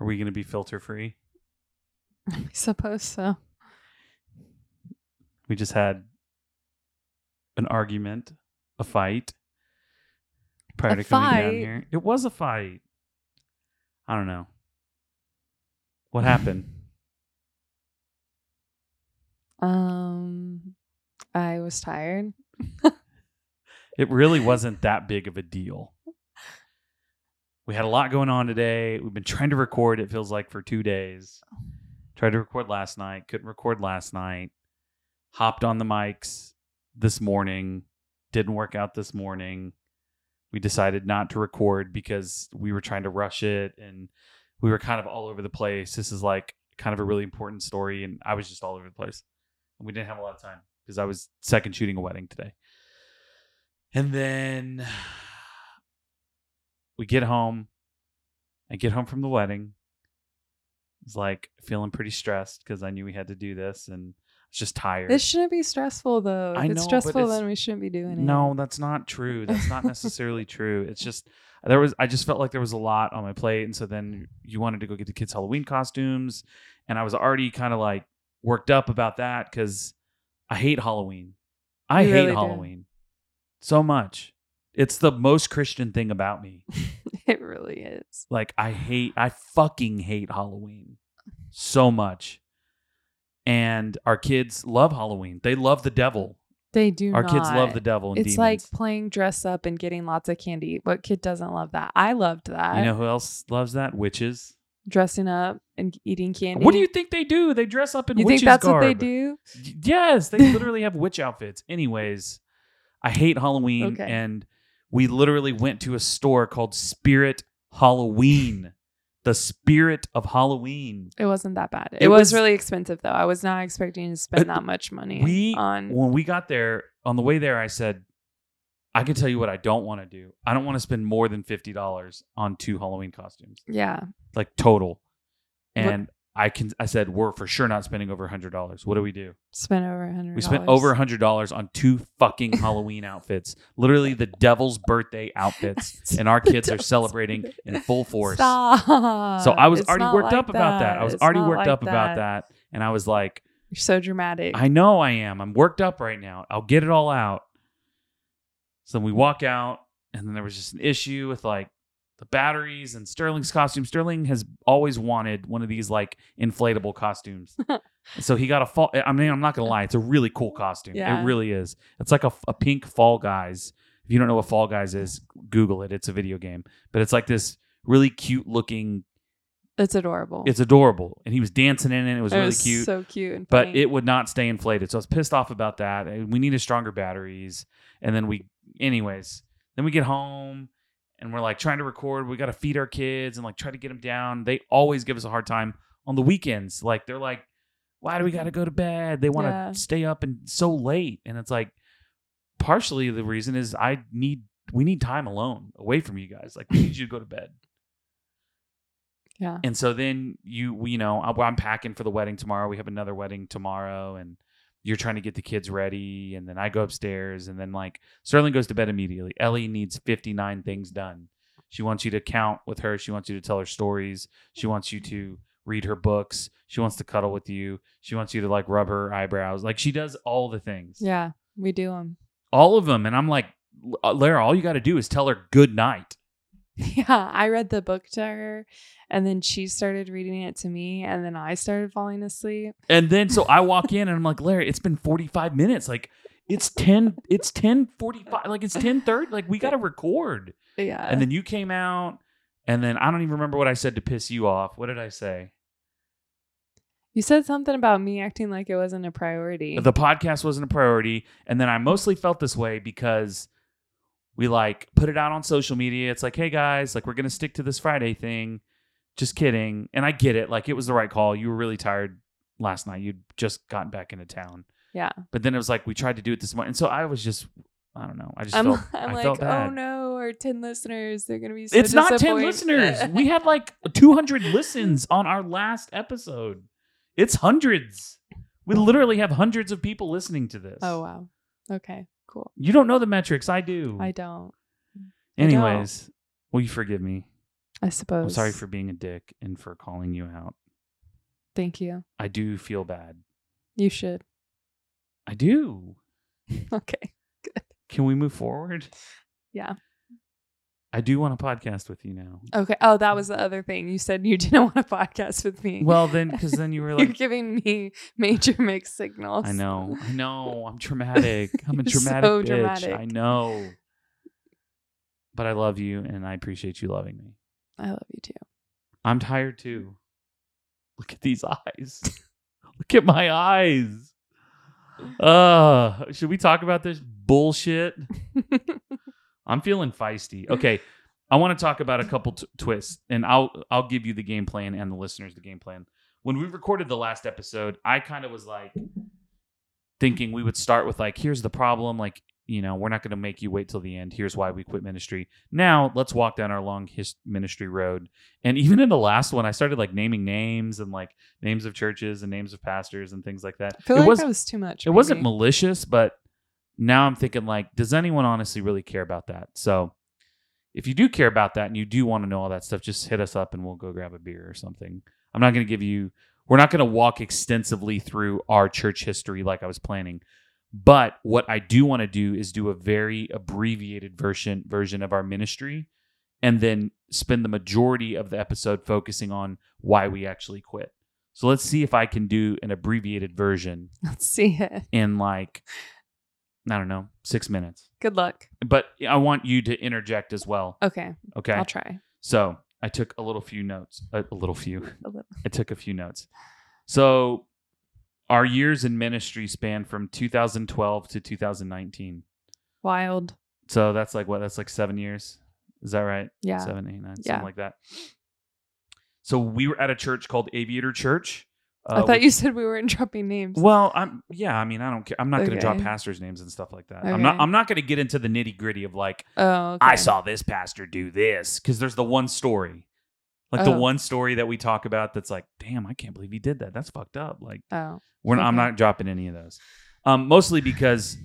Are we going to be filter free? I suppose so. We just had an argument, a fight prior A to coming down fight? here. It was a fight. I don't know. What happened? Um, I was tired. it really wasn't that big of a deal. We had a lot going on today. We've been trying to record, it feels like, for two days. Tried to record last night, couldn't record last night. Hopped on the mics this morning, didn't work out this morning. We decided not to record because we were trying to rush it and we were kind of all over the place. This is like kind of a really important story, and I was just all over the place. And we didn't have a lot of time because I was second shooting a wedding today. And then we get home. I get home from the wedding. I was like feeling pretty stressed because I knew we had to do this and I was just tired. This shouldn't be stressful though. If I it's stressful, it's- then we shouldn't be doing it. no, that's not true. That's not necessarily true. It's just there was I just felt like there was a lot on my plate and so then you wanted to go get the kids Halloween costumes and I was already kind of like worked up about that cuz I hate Halloween. I You hate really do. Halloween so much. It's the most Christian thing about me. it really is. Like I hate I fucking hate Halloween so much. And our kids love Halloween. They love the devil. They do. Our kids love the devil and It's demons. like playing dress up and getting lots of candy. What kid doesn't love that? I loved that. you know who else loves that? Witches. dressing up and eating candy. What do you think they do? They dress up in You witches think that's what they do? Yes, they literally have witch outfits. Anyways, I hate Halloween Okay. and we literally went to a store called Spirit Halloween. the spirit of Halloween. It wasn't that bad. It, It was, was- really expensive though. I was not expecting to spend Uh, that much money We on. when we got there on the way there, I said, I can tell you what I don't want to do. I don't want to spend more than fifty dollars on two Halloween costumes, Yeah, like total. And I can, I said, we're for sure not spending over a hundred dollars. What do we do? spent over a hundred. We spent over a hundred dollars on two fucking Halloween outfits, literally the devil's birthday outfits, and our kids are celebrating in full force. Stop. So I was It's already worked like up about that. I was It's already worked like up about that, and I was like, You're so dramatic. I know I am. I'm worked up right now. I'll get it all out. So we walk out, and then there was just an issue with like the batteries and Sterling's costume. Sterling has always wanted one of these like inflatable costumes. so he got a fall. I mean, I'm not gonna lie, it's a really cool costume. Yeah. It really is. It's like a, a pink Fall Guys. If you don't know what Fall Guys is, Google it. It's a video game, but it's like this really cute looking. it's adorable. It's adorable, and he was dancing in it. It was It really was cute So cute. And but it would not stay inflated. So I was pissed off about that. We needed stronger batteries. And then we, anyways, then we get home and we're like trying to record. We got to feed our kids and like try to get them down. They always give us a hard time on the weekends. Like they're like, why do we got to go to bed? They want to Yeah. stay up and so late. And it's like, partially the reason is I need, we need time alone away from you guys. Like we need you to go to bed. yeah. And so then you, you know, I- I'm packing for the wedding tomorrow. We have another wedding tomorrow, and you're trying to get the kids ready. And then I go upstairs, and then like Sterling goes to bed immediately. Ellie needs 59 things done. She wants you to count with her. She wants you to tell her stories. She wants you to read her books. She wants to cuddle with you. She wants you to like rub her eyebrows. Like she does all the things, Yeah. We do them. all of them. And I'm like, uh, Lara, all you got to do is tell her good night. Yeah, I read the book to her and then she started reading it to me and then I started falling asleep. And then so I walk in and I'm like, Larry, it's been 45 minutes. Like it's 10, it's 10 45, like it's 10 30. Like we gotta record. Yeah. And then you came out, and then I don't even remember what I said to piss you off. What did I say? you said something about me acting like it wasn't a priority. The podcast wasn't a priority. And then I mostly felt this way because we like put it out on social media. It's like, hey guys, like we're gonna stick to this Friday thing. Just kidding. And I get it. Like it was the right call. You were really tired last night. You'd just gotten back into town. yeah. But then it was like we tried to do it this morning, and so I was just, I don't know, I just I'm, felt, I'm I like, felt bad. oh no, our 10 listeners, they're going to be so it's not ten listeners. We had like two hundred listens on our last episode. It's hundreds. We literally have hundreds of people listening to this. oh, wow. Okay, cool. you don't know the metrics. I do. I don't. I don't. Anyways, will you forgive me? I suppose. I'm sorry for being a dick and for calling you out. Thank you. I do feel bad. You should. I do. Okay. Good. Can we move forward? Yeah. I do want a podcast with you now. Okay. Oh, that was the other thing. You said you didn't want a podcast with me. Well, then, because then you were like, You're giving me major mixed signals. I know, I know, I'm dramatic. I'm a dramatic so bitch. dramatic. I know. But I love you and I appreciate you loving me. I love you too. I'm tired too. Look at these eyes. Look at my eyes. Uh, should we talk about this bullshit? I'm feeling feisty. Okay, I want to talk about a couple t- twists, and I'll I'll give you the game plan and the listeners the game plan. When we recorded the last episode, I kind of was like thinking we would start with like, here's the problem, like you know, we're not going to make you wait till the end. Here's why we quit ministry. Now let's walk down our long his- ministry road. And even in the last one, I started like naming names and like names of churches and names of pastors and things like that. I feel it like was that was too much. it wasn't malicious, but now I'm thinking like, does anyone honestly really care about that? So if you do care about that and you do want to know all that stuff, just hit us up and we'll go grab a beer or something. I'm not going to give you, we're not going to walk extensively through our church history like I was planning. But what I do want to do is do a very abbreviated version version of our ministry and then spend the majority of the episode focusing on why we actually quit. So let's see if I can do an abbreviated version Let's see it. in like I don't know, six minutes. Good luck. But I want you to interject as well. Okay. Okay. I'll try. So I took a little few notes. A, a little few. A little. I took a few notes. So our years in ministry span from 2012 to 2019. Wild. So that's like what? That's like seven years. Is that right? Yeah. Seven, eight, nine, something like that. So we were at a church called Aviator Church. I uh, thought you said we weren't dropping names. Well, I'm yeah. I mean, I don't care. I'm not going to drop pastors' names and stuff like that. I'm not. I'm not going to get into the nitty gritty of like oh, okay. I saw this pastor do this because there's the one story, like the Oh. one story that we talk about that's like, damn, I can't believe he did that. That's fucked up. Like Oh. we're not, I'm not dropping any of those. Um, mostly because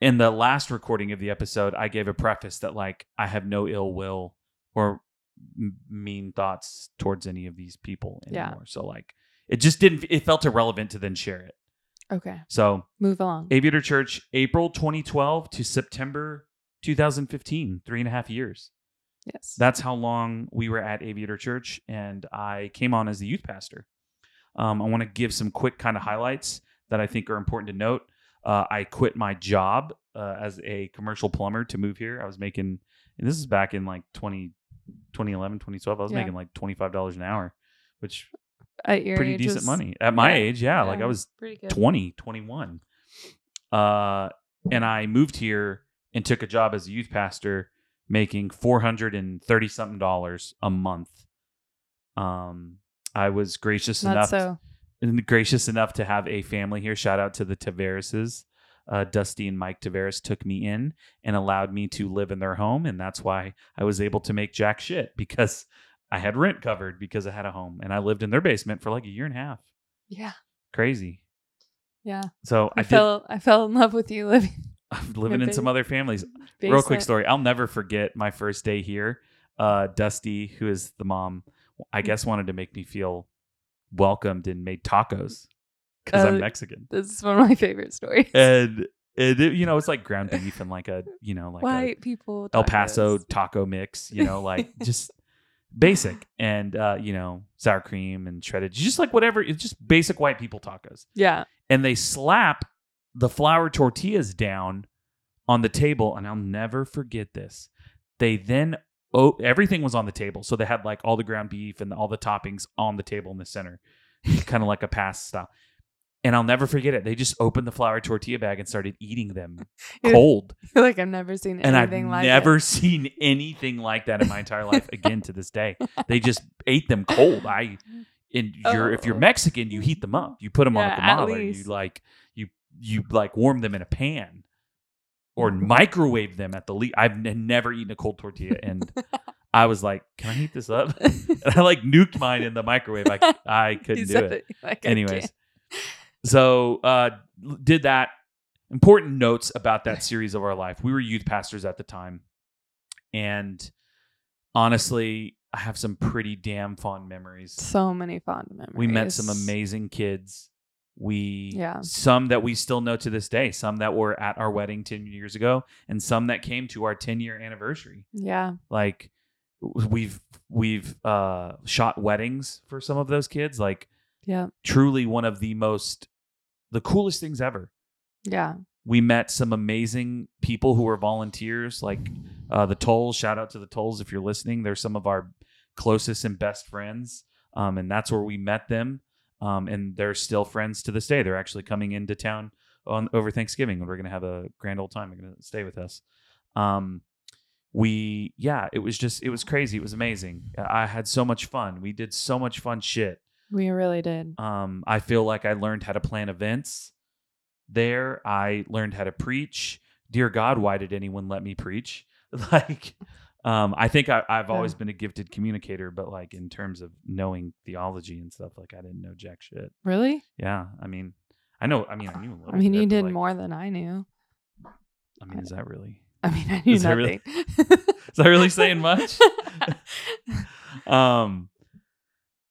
in the last recording of the episode, I gave a preface that like I have no ill will or m- mean thoughts towards any of these people Yeah. anymore. So like it just didn't. It felt irrelevant to then share it. Okay. So Move along. Aviator Church, April 2012 to September 2015, three and a half years. yes. That's how long we were at Aviator Church, and I came on as the youth pastor. Um, I want to give some quick kind of highlights that I think are important to note. Uh, I quit my job uh, as a commercial plumber to move here. I was making, and this is back in like 20, 2011, 2012. I was Yeah. making like $25 an hour, which At your pretty decent was money. At my yeah, age, yeah, like I was pretty 20, 21. Uh, and I moved here and took a job as a youth pastor, making four hundred and thirty something dollars a month. Um, I was gracious Not enough, so. and gracious enough to have a family here. Shout out to the Tavareses. Uh, Dusty and Mike Tavares took me in and allowed me to live in their home, and that's why I was able to make jack shit because I had rent covered because I had a home, and I lived in their basement for like a year and a half. Yeah. Crazy. Yeah. So I, I, did fell I fell in love with you living I'm living in some other families. Real quick story. I'll never forget my first day here. Uh, Dusty, who is the mom, I guess wanted to make me feel welcomed and made tacos because I'm Uh, Mexican. This is one of my favorite stories. And, it, you know, it's like ground beef and like a, you know, like White people. El Paso taco mix, you know, like just basic and, uh, you know, sour cream and shredded, just like whatever. It's just basic white people tacos. Yeah. and they slap the flour tortillas down on the table and i'll never forget this they then oh everything was on the table so they had like all the ground beef and all the toppings on the table in the center kind of like a pass style and i'll never forget it they just opened the flour tortilla bag and started eating them cold like I've never seen anything like. and i've like never it. seen anything like that in my entire life again to this day they just ate them cold i and you're if you're Oh. Mexican, you heat them up. You put them on a comal. You like you you like warm them in a pan or mm. microwave them at the least. I've n- never eaten a cold tortilla, and I was like, "Can I heat this up?" and I like nuked mine in the microwave. I I couldn't do it. like, Anyways. So uh, did that. Important notes about that series of our life. We were youth pastors at the time, and honestly, I have some pretty damn fond memories. So many fond memories. We met some amazing kids. We Yeah. some that we still know to this day, some that were at our wedding 10 years ago and some that came to our 10 year anniversary. Yeah. Like we've we've uh shot weddings for some of those kids like Yeah. truly one of the most the coolest things ever. Yeah. We met some amazing people who were volunteers, like uh, the Tolls. Shout out to the Tolls if you're listening. They're some of our closest and best friends, um, and that's where we met them. Um, and they're still friends to this day. They're actually coming into town on over Thanksgiving, and we're gonna have a grand old time. They're gonna stay with us. Um, we, yeah, it was just, it was crazy. It was amazing. I had so much fun. We did so much fun shit. We really did. Um, I feel like I learned how to plan events there. I learned how to preach. Dear God, why did anyone let me preach? like, um, I think I, I've Yeah. always been a gifted communicator, but like in terms of knowing theology and stuff, like I didn't know jack shit. Really? Yeah, I mean, I know. I mean, I knew a little. I mean, bit, you did like, more than I knew. I mean, is that really? I mean, I knew Is that really- nothing. Is that really saying much? um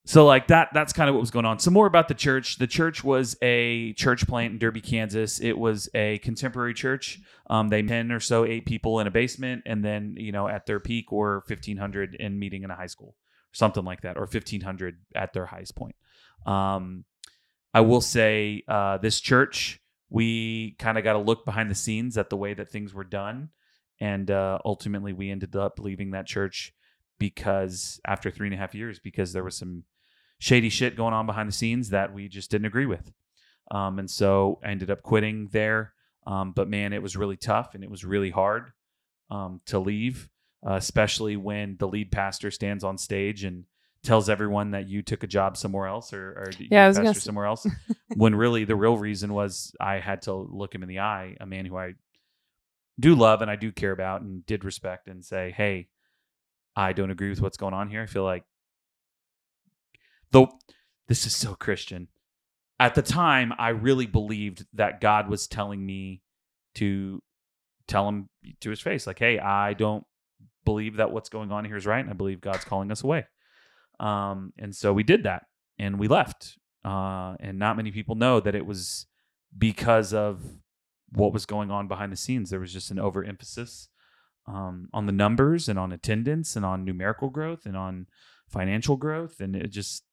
so like that that's kind of what was going on. Some more about the church. The church was a church plant in derby kansas. It was a contemporary church. Um they 10 or so eight people in a basement and then you know at their peak were 1500 in meeting in a high school something like that or 1500 at their highest point. Um i will say uh this church we kind of got a look behind the scenes at the way that things were done and uh, ultimately we ended up leaving that church because after three and a half years because there was some shady shit going on behind the scenes that we just didn't agree with um, and so i ended up quitting there um, but man it was really tough and it was really hard um, to leave uh, especially when the lead pastor stands on stage and tells everyone that you took a job somewhere else or, or you Yeah, was pastor somewhere else when really the real reason was i had to look him in the eye a man who i do love and I do care about and did respect and say, hey, I don't agree with what's going on here. I feel like, though this is so Christian. At the time, I really believed that God was telling me to tell him to his face, like, hey, I don't believe that what's going on here is right. And I believe God's calling us away. Um, and so we did that and we left. Uh, and not many people know that it was because of what was going on behind the scenes. There was just an overemphasis um, on the numbers and on attendance and on numerical growth and on financial growth, and it just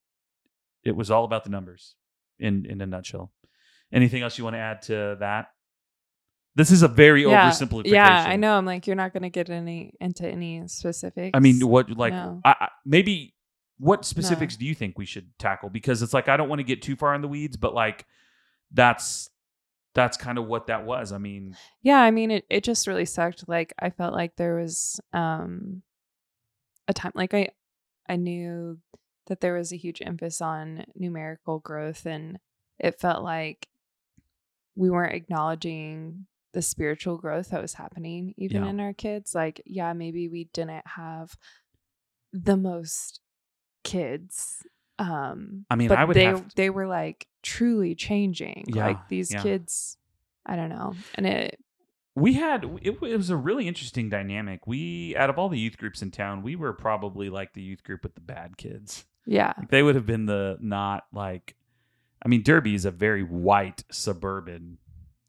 it was all about the numbers in in a nutshell. Anything else you want to add to that? This is a very yeah. oversimplification. Yeah, I know. I'm like, you're not going to get any into any specifics. I mean, what like No. I, I, maybe what specifics do you think we should tackle? Because it's like I don't want to get too far in the weeds, but like that's that's kind of what that was. I mean, yeah i mean it, it just really sucked like i felt like there was um a time like i i knew that there was a huge emphasis on numerical growth and it felt like we weren't acknowledging the spiritual growth that was happening even Yeah. in our kids like yeah maybe we didn't have the most kids um I mean, but I would they have- they were like truly changing Yeah, like these yeah. kids i don't know and it we had it, it was a really interesting dynamic. We out of all the youth groups in town, we were probably like the youth group with the bad kids. Yeah Like they would have been the not like I mean, Derby is a very white suburban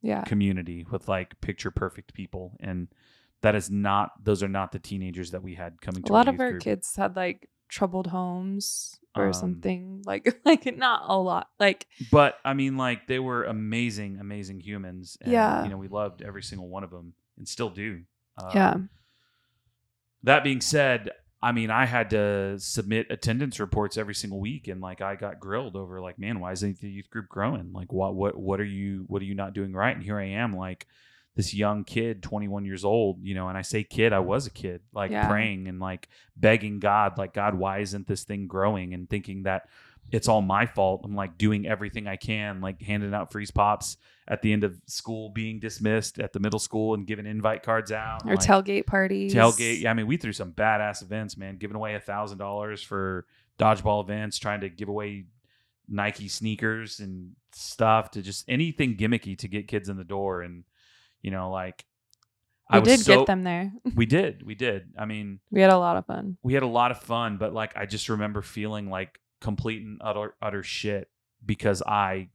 yeah community with like picture perfect people and that is not those are not the teenagers that we had coming to a lot of our group. kids had like troubled homes or Um, something like like not a lot like But I mean, like they were amazing, amazing humans. And, Yeah. you know, we loved every single one of them and still do. Um, yeah That being said, I mean, I had to submit attendance reports every single week, and like I got grilled over, like, man, why isn't the youth group growing? Like, what, what, what are you, what are you not doing right? And here I am, like this young kid, 21 years old, you know, and I say kid, I was a kid, like Yeah. praying and like begging God, like, God, why isn't this thing growing? And thinking that it's all my fault. I'm like doing everything I can, like handing out freeze pops at the end of school, being dismissed at the middle school and giving invite cards out. or like, tailgate parties tailgate. Yeah, I mean, we threw some badass events, man. Giving away a thousand dollars for dodgeball events, trying to give away Nike sneakers and stuff to just anything gimmicky to get kids in the door. And you know, like I We was did so- get them there. We did. We did. I mean, We had a lot of fun. we had a lot of fun, but like I just remember feeling like complete and utter utter shit because I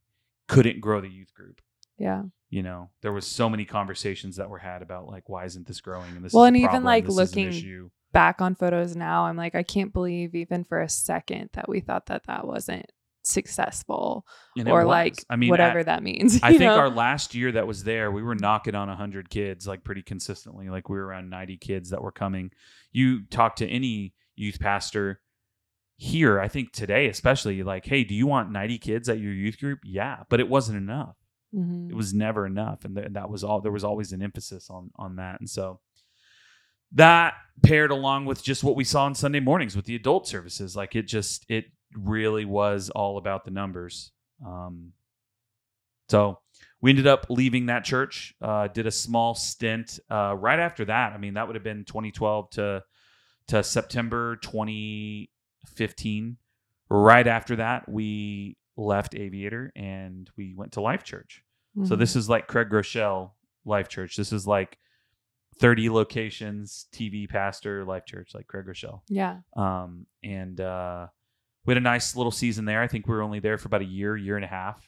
couldn't grow the youth group. Yeah. You know, there was so many conversations that were had about like why isn't this growing and this Well, and even, problem, like, this is an looking. Back on photos now, I'm like, I can't believe even for a second that we thought that that wasn't successful or like I mean whatever at- that means. I think know? our last year that was there, we were knocking on 100 kids like pretty consistently. Like we were around 90 kids that were coming. You talk to any youth pastor here, I think today especially, like, hey, do you want 90 kids at your youth group? Yeah, but it wasn't enough. Mhm. It was never enough, and th- that was all. There was always an emphasis on on that, and so that paired along with just what we saw on Sunday mornings with the adult services, like it just it really was all about the numbers. Um, so we ended up leaving that church. Uh, did a small stint uh, right after that. I mean, that would have been 2012 to to September 2015. Right after that, we left Aviator and we went to Life Church. So Mhm. this is like Craig Groeschel Life Church. This is like 30 locations, TV pastor, Life Church, like Craig Groeschel. yeah. Um, and uh, we had a nice little season there. I think we were only there for about a year, year and a half.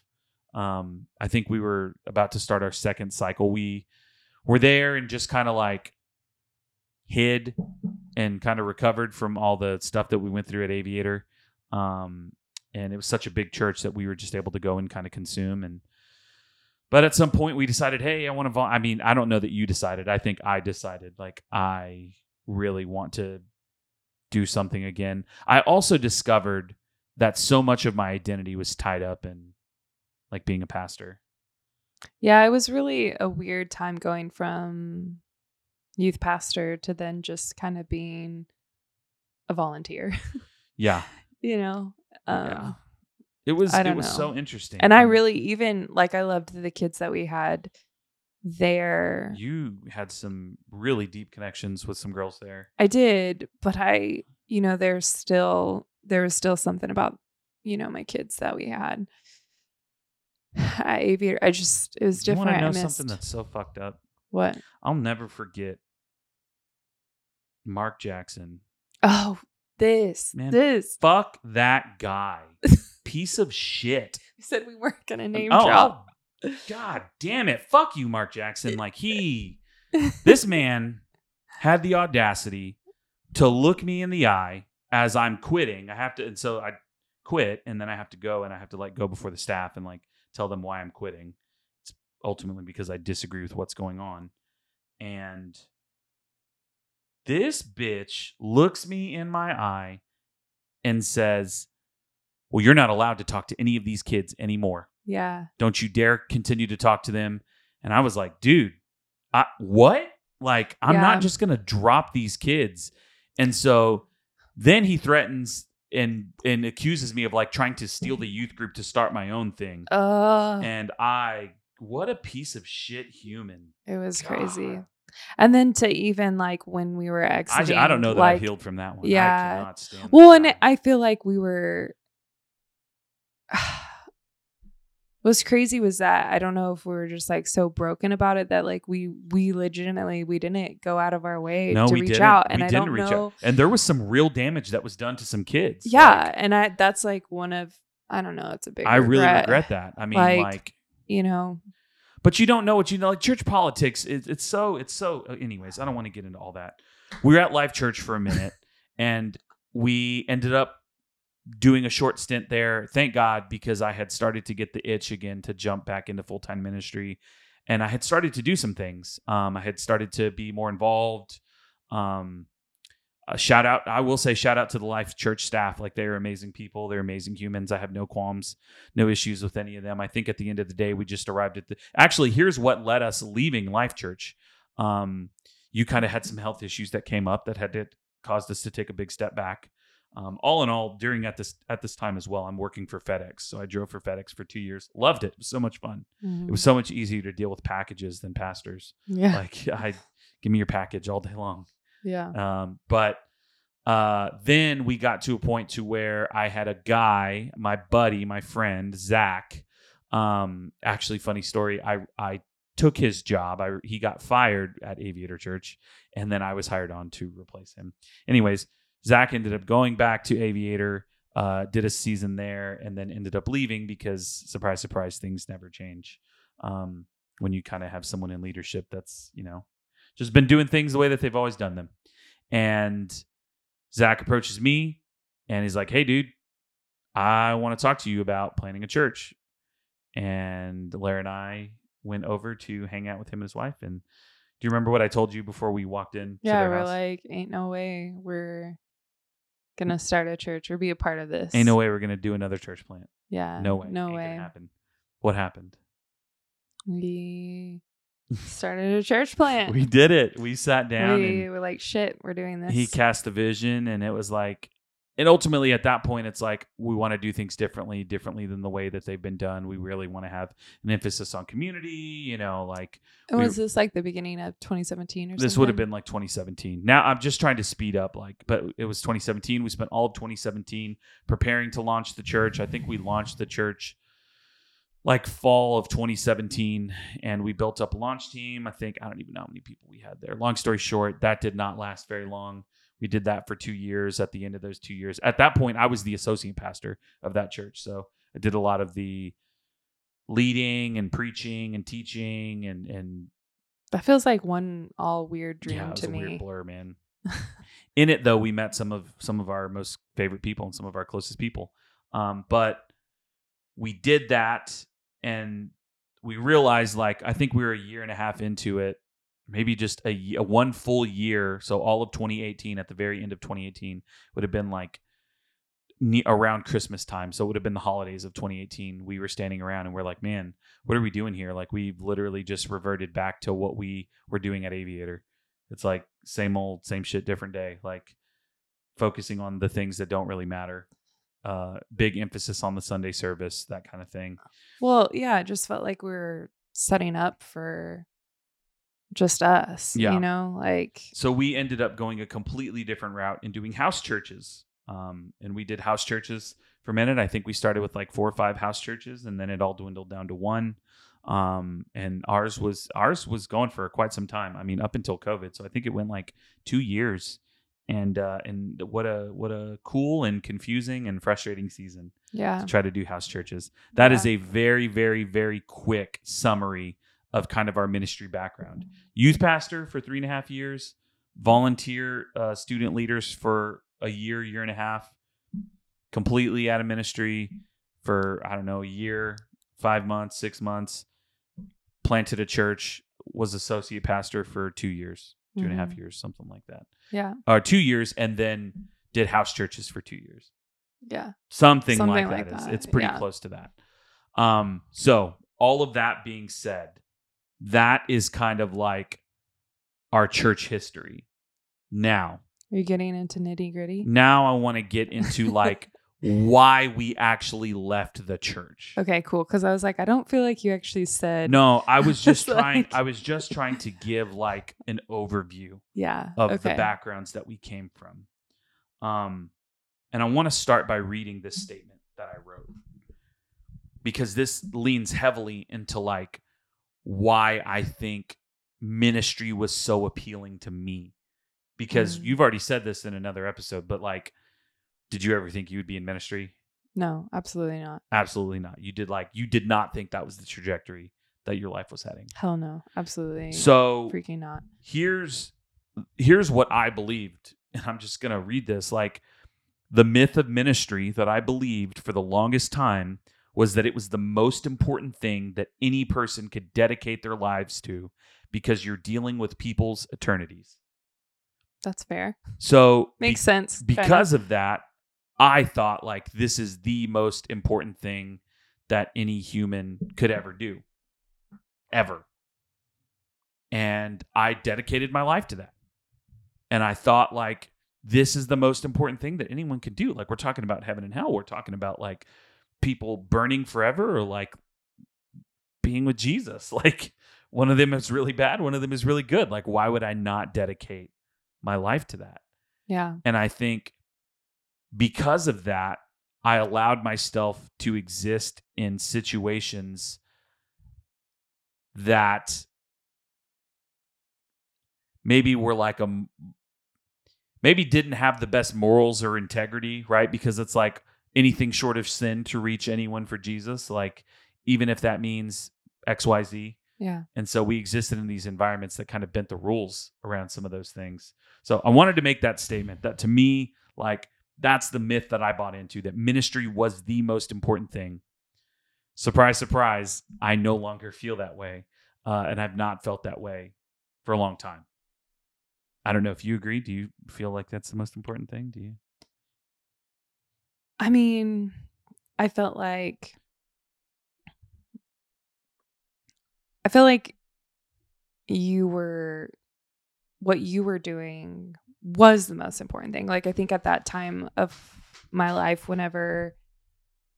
Um, I think we were about to start our second cycle. We were there and just kind of like hid and kind of recovered from all the stuff that we went through at Aviator. Um, and it was such a big church that we were just able to go and kind of consume. And but at some point we decided, hey, I want to. Vol-. I mean, I don't know that you decided. I think I decided. Like I really want to do something again. I also discovered that so much of my identity was tied up in like being a pastor. Yeah, it was really a weird time going from youth pastor to then just kind of being a volunteer, Yeah. you know? Um, Yeah. It was I it was know. so interesting. And I really even like I loved the kids that we had there. you had some really deep connections with some girls there. I did, but I, you know, there's still there was still something about, you know, my kids that we had. Aviator. I just it was You want different. to know I something that's so fucked up? what? I'll never forget Mark Jackson. Oh, this, Man, this. Fuck that guy. Piece of shit. We said we weren't gonna um, name oh, oh drop. oh, God damn it. Fuck you, Mark Jackson. Like he this man had the audacity to look me in the eye as I'm quitting. I have to and so I quit and then I have to go and I have to like go before the staff and like tell them why I'm quitting. It's ultimately because I disagree with what's going on. And this bitch looks me in my eye and says, "Well, you're not allowed to talk to any of these kids anymore." Yeah. don't you dare continue to talk to them and i was like dude I, what like i'm Yeah. not just gonna drop these kids and so then he threatens and and accuses me of like trying to steal the youth group to start my own thing Uh and i what a piece of shit human it was crazy. And then to even like when we were ex- I, exiting, j- I don't know that like, i've healed from that one yeah. I Well, and guy. I feel like we were. What's crazy was that I don't know if we were just like so broken about it that like we we legitimately we didn't go out of our way no to we reach didn't out, and we I didn't don't reach know. out and there was some real damage that was done to some kids Yeah, Like, and I that's like one of I don't know. It's a big. i really regret, regret that i mean Like, like You know. But you don't know what you know. Like church politics it, it's so it's so uh, anyways i don't want to get into all that. We were at life church for a minute and we ended up doing a short stint there thank god because i had started to get the itch again to jump back into full-time ministry. And i had started to do some things. Um, i had started to be more involved um, uh, shout out i will say shout out to the life church staff. Like they're amazing people. They're amazing humans. I have no qualms no issues with any of them. I think at the end of the day we just arrived at the actually here's what led us leaving life church. Um, you kind of had some health issues that came up that had to, caused us to take a big step back. Um, all in all during at this at this time as well i'm working for fedex. So i drove for fedex for two years. Loved it. It was so much fun. It was so much easier to deal with packages than pastors. Yeah. like i give me your package all day long yeah. um, but uh, then we got to a point to where I had a guy, my buddy, my friend Zach. Um, actually, funny story. I I took his job. I he got fired at Aviator Church, and then I was hired on to replace him. Anyways, Zach ended up going back to Aviator, uh, did a season there, and then ended up leaving because surprise, surprise, things never change. Um, when you kind of have someone in leadership that's you know just been doing things the way that they've always done them, and Zach approaches me and he's like, "Hey, dude, I want to talk to you about planning a church." And Larry and I went over to hang out with him and his wife. And do you remember what I told you before we walked in? Yeah, their we're house? like, ain't no way we're gonna start a church or be a part of this. ain't no way we're gonna do another church plant. Yeah. No way. No Ain't way. happen. What happened? We started a church plant. We did it. We sat down we were like, shit, we're doing this. he cast a vision, and it was like, and ultimately at that point, it's like we want to do things differently, differently than the way that they've been done. We really want to have an emphasis on community. You know, like And we- was this like the beginning of 2017 or something? this would have been like 2017. Now I'm just trying to speed up, like, but it was 2017. We spent all of 2017 preparing to launch the church. I think we launched the church like fall of 2017, and we built up a launch team. I think I don't even know how many people we had there. Long story short, that did not last very long. We did that for two years. At the end of those two years, at that point, I was the associate pastor of that church, so I did a lot of the leading and preaching and teaching and and That feels like one all weird dream yeah, it was to a me. weird blur, man. In it though, we met some of some of our most favorite people and some of our closest people. Um, but we did that and we realized like I think we were a year and a half into it, maybe just a, a one full year. So all of 2018 at the very end of 2018 would have been like around Christmas time. So it would have been the holidays of 2018. We were standing around and we're like, man, what are we doing here? Like we've literally just reverted back to what we were doing at Aviator. It's like same old, same shit, different day. Like focusing on the things that don't really matter. Uh, big emphasis on the Sunday service, that kind of thing. Well, yeah, it just felt like we were setting up for just us. Yeah. You know, like So we ended up going a completely different route and doing house churches. Um, and we did house churches for a minute. I think we started with like four or five house churches, and then it all dwindled down to one. Um, and ours was ours was going for quite some time. I mean, up until COVID. So I think it went like two years. And uh, and what a what a cool and confusing and frustrating season yeah. to try to do house churches. That is Yeah. a very, very, very quick summary of kind of our ministry background. Youth pastor for three and a half years, volunteer uh, student leaders for a year, year and a half, completely out of ministry for, I don't know, a year, five months, six months, planted a church, was associate pastor for two years, two and a half Mhm. years, something like that. Yeah. Or two years, and then did house churches for two years Yeah. something, Something like, like that. Is, that, it's pretty yeah. close to that. Um, so all of that being said, that is kind of like our church history. Now, Are you getting into nitty gritty? now I want to get into like why we actually left the church. Okay, cool. Because I was like, I don't feel like you actually said. No, I was just trying. like- I was just trying to give like an overview Yeah. of okay. the backgrounds that we came from. Um, and I want to start by reading this statement that I wrote because this leans heavily into like why I think ministry was so appealing to me. Because Mm. you've already said this in another episode, but like, did you ever think you would be in ministry? No, absolutely not. Absolutely not. You did like you did not think that was the trajectory that your life was heading. Hell no. Absolutely. So freaking not. here's here's what I believed, and I'm just gonna read this. Like the myth of ministry that I believed for the longest time was that it was the most important thing that any person could dedicate their lives to because you're dealing with people's eternities. That's fair. So be- Makes sense. because of that, I thought like this is the most important thing that any human could ever do. Ever. And I dedicated my life to that. And I thought like this is the most important thing that anyone could do. Like we're talking about heaven and hell. We're talking about like people burning forever or like being with Jesus. Like one of them is really bad, one of them is really good. Like why would I not dedicate my life to that? yeah. And I think because of that, I allowed myself to exist in situations that maybe were like a maybe didn't have the best morals or integrity, right? Because it's like anything short of sin to reach anyone for Jesus, like even if that means XYZ. Yeah. And so we existed in these environments that kind of bent the rules around some of those things. So I wanted to make that statement that to me, like, that's the myth that I bought into that ministry was the most important thing. Surprise, surprise, I no longer feel that way. Uh, and I've not felt that way for a long time. I don't know if you agree. Do you feel like that's the most important thing? Do you? I mean, I felt like I feel like you were what you were doing was the most important thing. Like I think at that time of my life whenever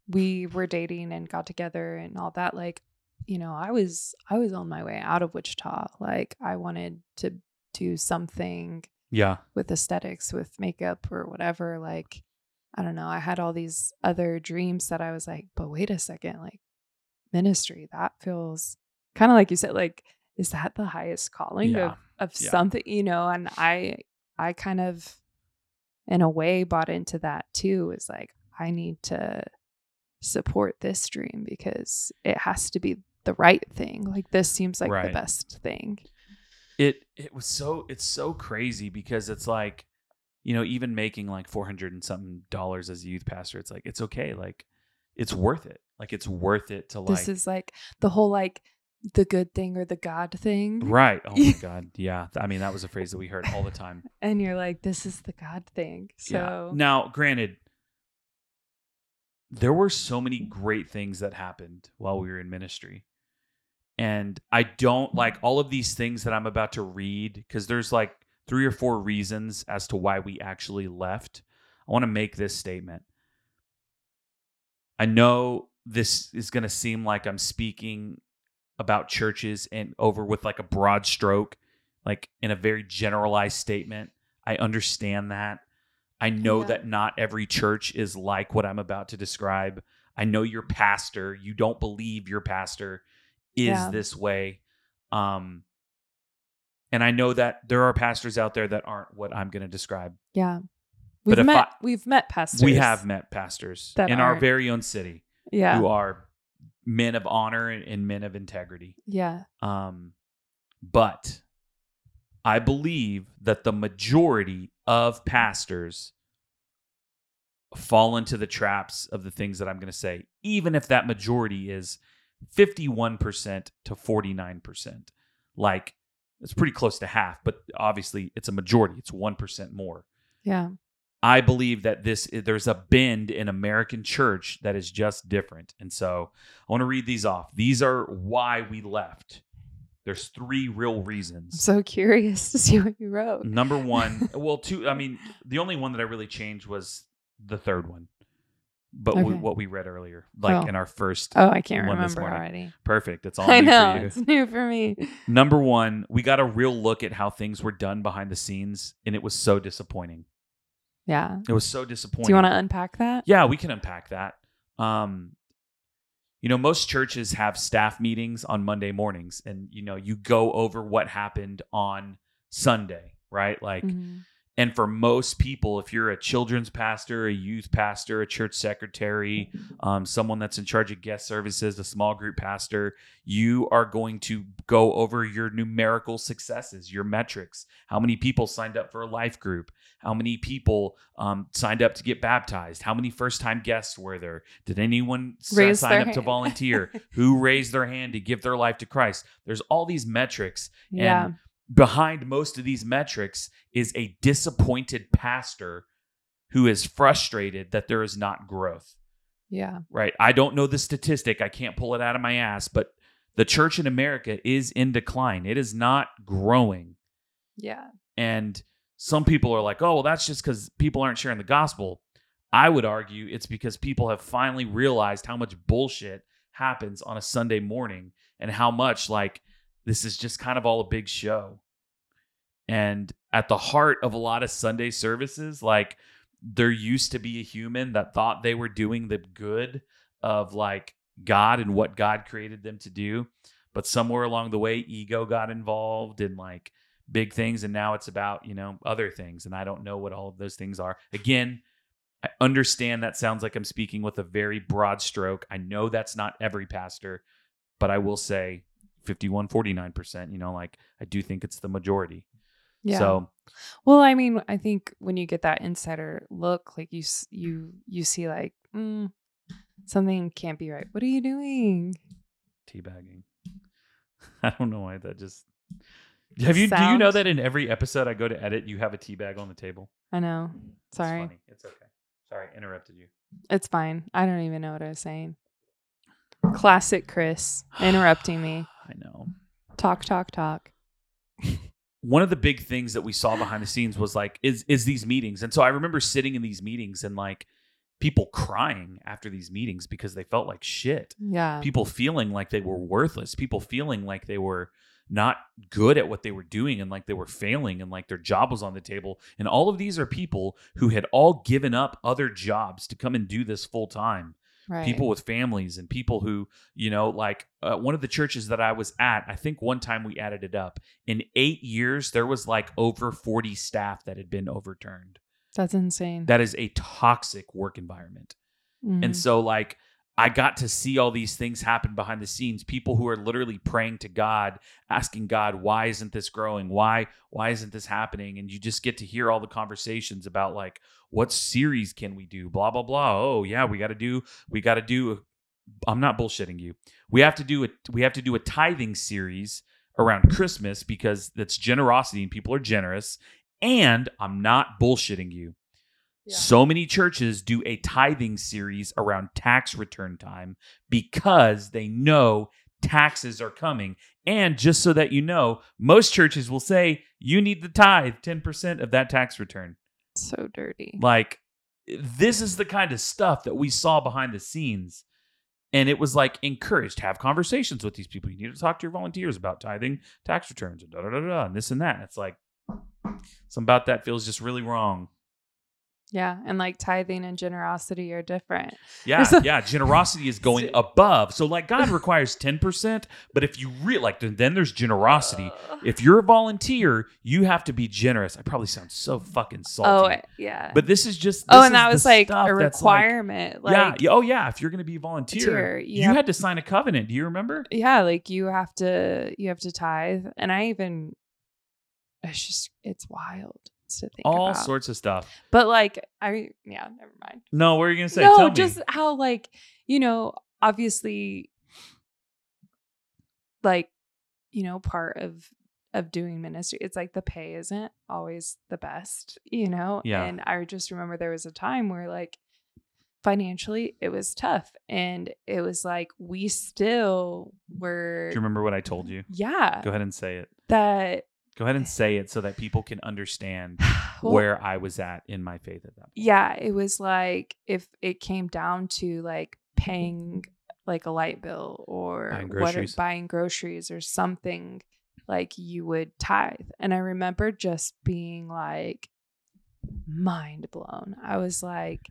we were dating and got together and all that like you know, I was I was on my way out of Wichita. Like I wanted to do something Yeah. with aesthetics, with makeup or whatever. Like, I don't know. I had all these other dreams that I was like, but wait a second, like ministry, that feels kind of like you said, like, is that the highest calling Yeah. of, of Yeah. something, you know? And I, I kind of, in a way, bought into that too. Is like, I need to support this dream because it has to be the right thing. Like, this seems like Right. the best thing. it it was so it's so crazy because it's like you know even making like 400 and something dollars as a youth pastor it's like it's okay like it's worth it like it's worth it to like this is like the whole like the good thing or the God thing. right. Oh my god. Yeah. I mean that was a phrase that we heard all the time. And you're like, this is the God thing. So now granted there were so many great things that happened while we were in ministry. And i don't like all of these things that i'm about to read because there's like three or four reasons as to why we actually left. I want to make this statement. I know this is going to seem like i'm speaking about churches and over with like a broad stroke like in a very generalized statement i understand that i know Yeah. that not every church is like what i'm about to describe i know your pastor you don't believe your pastor is Yeah. this way um and i know that there are pastors out there that aren't what i'm going to describe yeah. We've if met I- we've met pastors. we have met pastors that in our aren't- very own city Yeah. who are men of honor and, men of integrity Yeah. um, but I believe that the majority of pastors fall into the traps of the things that I'm going to say, even if that majority is 51% to 49%. Like, it's pretty close to half, but obviously it's a majority. It's 1% more. Yeah. I believe that this there's a bend in American church that is just different. And so I want to read these off. These are why we left. There's three real reasons. I'm so curious to see what you wrote. Number one, well, two. I mean, the only one that I really changed was the third one, but we, what we read earlier, like Oh. in our first. Oh, I can't one remember already. Perfect. It's all I new know. for you. It's new for me. Number one, we got a real look at how things were done behind the scenes, and it was so disappointing. Yeah. It was so disappointing. Do you want to unpack that? Yeah, we can unpack that. Um, you know, most churches have staff meetings on Monday mornings, and you know, you go over what happened on Sunday, right? Like, Mhm. And for most people, if you're a children's pastor, a youth pastor, a church secretary, um, someone that's in charge of guest services, a small group pastor, you are going to go over your numerical successes, your metrics. How many people signed up for a life group? How many people um, signed up to get baptized? How many first time guests were there? Did anyone s- sign up to volunteer? Who raised their hand to give their life to Christ? There's all these metrics Yeah. and behind most of these metrics is a disappointed pastor who is frustrated that there is not growth, Yeah. right? I don't know the statistic. I can't pull it out of my ass, but the church in America is in decline. It is not growing. Yeah. And some people are like, oh, well, that's just because people aren't sharing the gospel. I would argue it's because people have finally realized how much bullshit happens on a Sunday morning and how much, like, this is just kind of all a big show. And at the heart of a lot of Sunday services, like, there used to be a human that thought they were doing the good of like God and what God created them to do. but somewhere along the way, ego got involved in like big things, and now it's about you know other things, and I don't know what all of those things are. Again, I understand that sounds like I'm speaking with a very broad stroke. I know that's not every pastor, but I will say 51, 49%, you know, like I do think it's the majority. Yeah. So, well, I mean, I think when you get that insider look, like you you you see like mm, something can't be right. What are you doing? teabagging. I don't know why that just. Have you? Do you know that in every episode I go to edit, you have a teabag on the table? I know. It's Sorry. funny. It's okay. Sorry, interrupted you. It's fine. I don't even know what I was saying. Classic Chris interrupting me. I know. Talk, talk, talk. one of the big things that we saw behind the scenes was like is is these meetings and so i remember sitting in these meetings and like people crying after these meetings because they felt like shit Yeah. people feeling like they were worthless people feeling like they were not good at what they were doing and like they were failing and like their job was on the table and all of these are people who had all given up other jobs to come and do this full time right. people with families and people who you know like uh, one of the churches that i was at i think one time we added it up in eight years there was like over 40 staff that had been overturned That's insane. that is a toxic work environment Mhm. and so like i got to see all these things happen behind the scenes. People who are literally praying to god asking god why isn't this growing? Why why isn't this happening? And you just get to hear all the conversations about like what series can we do? Blah blah blah. Oh yeah we got to do we got to do i'm not bullshitting you. We have to do a we have to do a tithing series around christmas because that's generosity and people are generous and i'm not bullshitting you Yeah. so many churches do a tithing series around tax return time because they know taxes are coming. And just so that you know, most churches will say you need to tithe 10% of that tax return. so dirty. Like, this is the kind of stuff that we saw behind the scenes. And it was like encouraged have conversations with these people. You need to talk to your volunteers about tithing tax returns and da da da da and this and that. It's like something about that feels just really wrong. Yeah. And like tithing and generosity are different. Yeah, so- yeah. Generosity is going above. So, like, God requires 10%, but if you really like, then there's generosity. If you're a volunteer, you have to be generous. I probably sound so fucking salty. oh, yeah. but this is just. oh, and that was like a that's like- requirement. like, yeah. Oh, yeah. If you're going to be a volunteer, volunteer, you you have- had to sign a covenant. Do you remember? yeah like you have to you have to tithe and i even it's just it's wild to think All about. sorts of stuff. but like i yeah never mind No, what are you to say? no Tell me. just how like you know obviously like you know part of of doing ministry it's like the pay isn't always the best you know Yeah. and i just remember there was a time where like financially it was tough and it was like we still were Do you remember what I told you? yeah Go ahead and say it. that Go ahead and say it so that people can understand well, where I was at in my faith at that point. yeah it was like if it came down to like paying like a light bill or Buying what groceries. buying groceries or something like you would tithe and i remember just being like mind blown i was like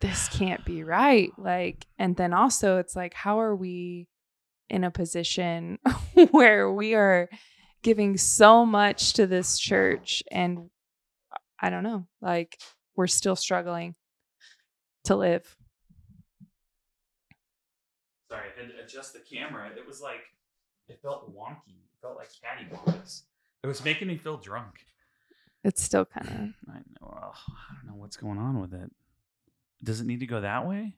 this can't be right like and then also it's like how are we in a position where we are giving so much to this church and I don't know, like we're still struggling to live. Sorry, I had to adjust the camera. It was like it felt wonky. It felt like cattywampus. It was making me feel drunk. It's still kind I know. ugh, I don't know what's going on with it. Does it need to go that way?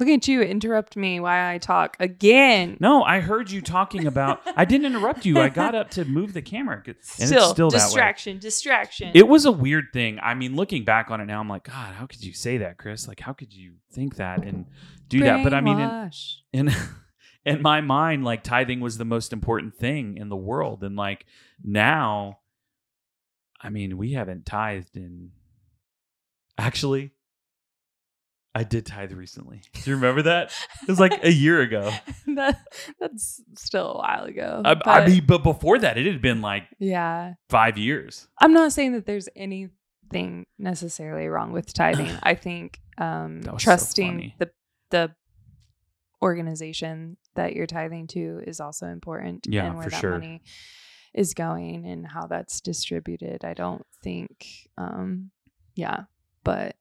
Look at you interrupt me while I talk again. No, I heard you talking about. I didn't interrupt you. I got up to move the camera, and still, it's still that way. distraction, distraction. It was a weird thing. I mean, looking back on it now, I'm like, God, how could you say that, Chris? Like, how could you think that and do that? But I mean, in, in in my mind like tithing was the most important thing in the world and like now i mean we haven't tithed in actually i did tithe recently do you remember that it was like a year ago that, that's still a while ago. I, I but mean but before that it had been like yeah, five years I'm not saying that there's anything necessarily wrong with tithing. I think um, was so trusting the the organization that you're tithing to is also important Yeah, and where for that sure. money is going and how that's distributed. I don't think um yeah, but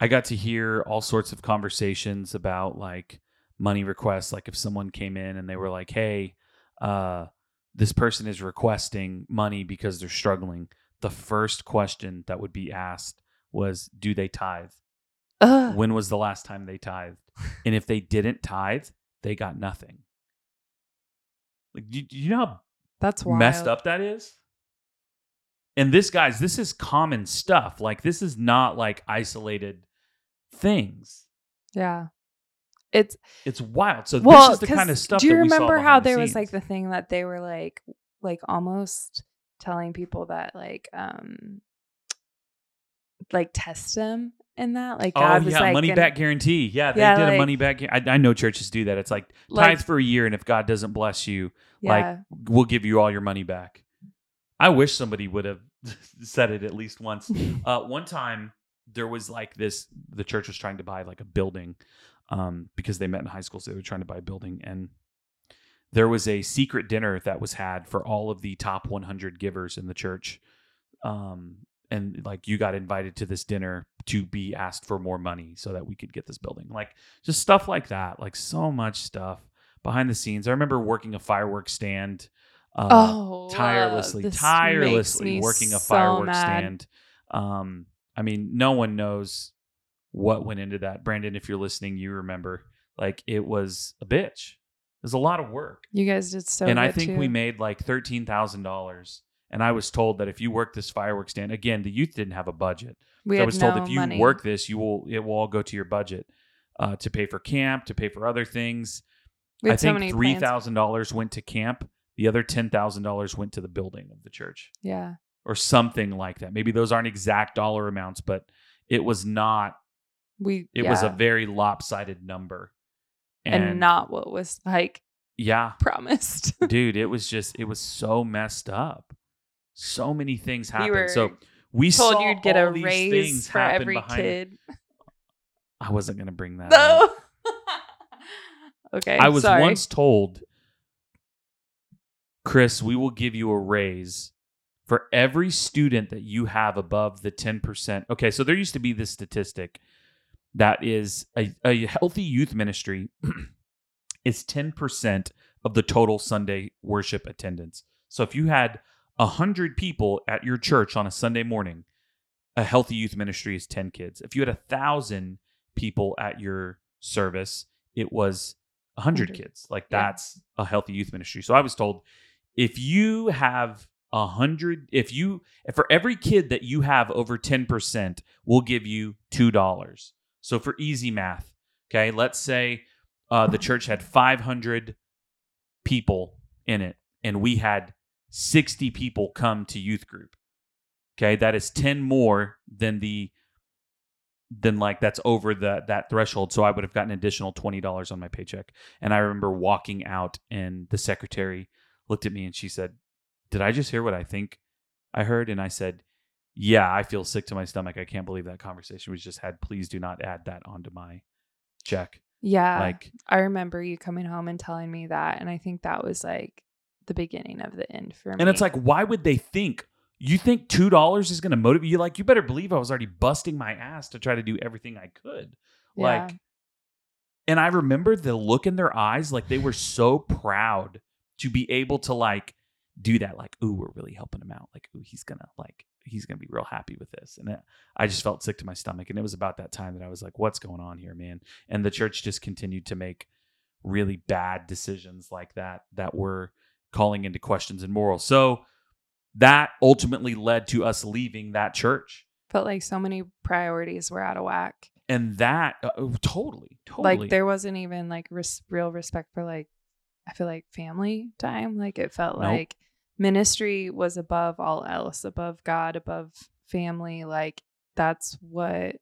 I got to hear all sorts of conversations about like money requests. Like if someone came in and they were like, "Hey, uh, this person is requesting money because they're struggling," the first question that would be asked was, "Do they tithe? Ugh. When was the last time they tithed? And if they didn't tithe, they got nothing." Like, do, do you know how that's wild. messed up that is? And this, guys, this is common stuff. Like, this is not like isolated things. Yeah. It's It's wild. So well, this is the kind of stuff. Do you that we saw remember how the there was like the thing that they were like like almost telling people that like um like test them in that? Like Oh God was yeah, like money back guarantee. Yeah, they Yeah, did a money back. I, I know churches do that. It's like like, tithe for a year, and if God doesn't bless you, yeah. like we'll give you all your money back. I wish somebody would have said it at least once. Uh, one time there was like this the church was trying to buy like a building um, because they met in high school so they were trying to buy a building and there was a secret dinner that was had for all of the top 100 givers in the church um, and like you got invited to this dinner to be asked for more money so that we could get this building like just stuff like that like so much stuff behind the scenes i remember working a fireworks stand uh, oh, tirelessly, uh, tirelessly working a so fireworks mad. stand. Um, I mean, no one knows what went into that. Brandon, if you're listening, you remember. Like it was a bitch. It was a lot of work. You guys did so and I think too. we made like thirteen thousand dollars. And I was told that if you work this fireworks stand, again, the youth didn't have a budget. we so I was told if you money. work this, you will it will all go to your budget uh, to pay for camp, to pay for other things. we I so think many three thousand dollars went to camp. The other ten thousand dollars went to the building of the church Yeah. Or something like that. Maybe those aren't exact dollar amounts, but it was not. We It was a very lopsided number, and, not what was like yeah, promised. dude. It was just it was so messed up. So many things we happened. were so we told saw you'd get a raise for every kid. I wasn't gonna bring that. up. No. okay. I was sorry. once told, Chris, we will give you a raise for every student that you have above the 10%. Okay, so there used to be this statistic that is a, a healthy youth ministry is 10% of the total Sunday worship attendance. So if you had 100 people at your church on a Sunday morning, a healthy youth ministry is 10 kids. If you had a 1,000 people at your service, it was 100 100. kids. Like Yeah. that's a healthy youth ministry. So I was told if you have a hundred, if you if for every kid that you have over 10%, we'll give you two dollars. So for easy math, okay, let's say uh, the church had 500 people in it, and we had 60 people come to youth group. Okay, that is 10 more than the than like that's over the that threshold. So I would have gotten additional twenty dollars on my paycheck. And I remember walking out, and the secretary looked at me and she said, "Did I just hear what I think I heard?" And I said, "Yeah, I feel sick to my stomach. I can't believe that conversation was just had. Please do not add that onto my check." Yeah. Like, I remember you coming home and telling me that. And I think that was like the beginning of the end for me. and it's like, why would they think? You think two dollars is going to motivate you? Like, you better believe I was already busting my ass to try to do everything I could. Yeah. Like, and I remember the look in their eyes, like they were so proud to be able to like do that. Like, ooh, we're really helping him out. Like, ooh, he's gonna like he's gonna be real happy with this. And it, I just felt sick to my stomach. And it was about that time that I was like, what's going on here, man? And the church just continued to make really bad decisions like that that were calling into questions and morals. So that ultimately led to us leaving that church. felt like so many priorities were out of whack. And that uh, oh, totally, totally. Like there wasn't even like res- real respect for like I feel like family time. Like it felt Nope. like ministry was above all else, above God, above family. Like that's what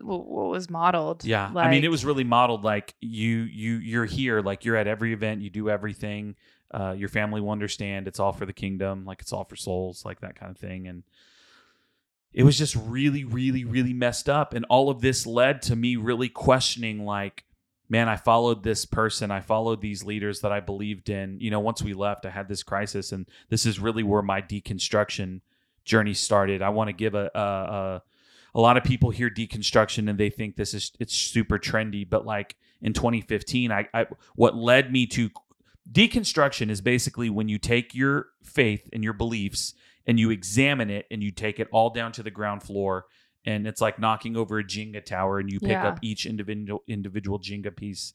what was modeled. Yeah, I mean, it was really modeled like you you you're here, like you're at every event, you do everything. Uh, your family will understand. It's all for the kingdom, like it's all for souls, like that kind of thing. And it was just really, really, really messed up. And all of this led to me really questioning, like, man, I followed this person, I followed these leaders that I believed in. You know, once we left, I had this crisis, and this is really where my deconstruction journey started. I want to give a, a, a a lot of people hear deconstruction and they think this is it's super trendy, but like in 2015, I, I what led me to deconstruction is basically when you take your faith and your beliefs and you examine it and you take it all down to the ground floor and it's like knocking over a Jenga tower and you pick Yeah. up each individual individual Jenga piece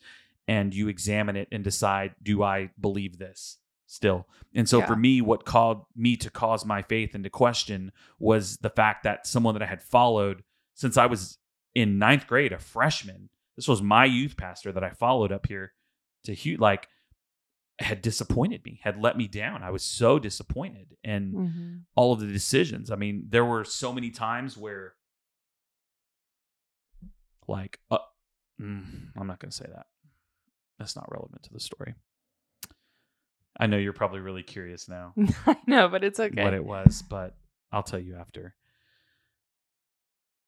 and you examine it and decide do I believe this still and so Yeah. for me what called me to cause my faith into question was the fact that someone that I had followed since I was in ninth grade a freshman this was my youth pastor that I followed up here to Hugh like had disappointed me had let me down I was so disappointed and hmm all of the decisions. I mean, there were so many times where, like, uh, mm, I'm not going to say that. That's not relevant to the story. I know you're probably really curious now I know, but it's okay. what it was, but I'll tell you after.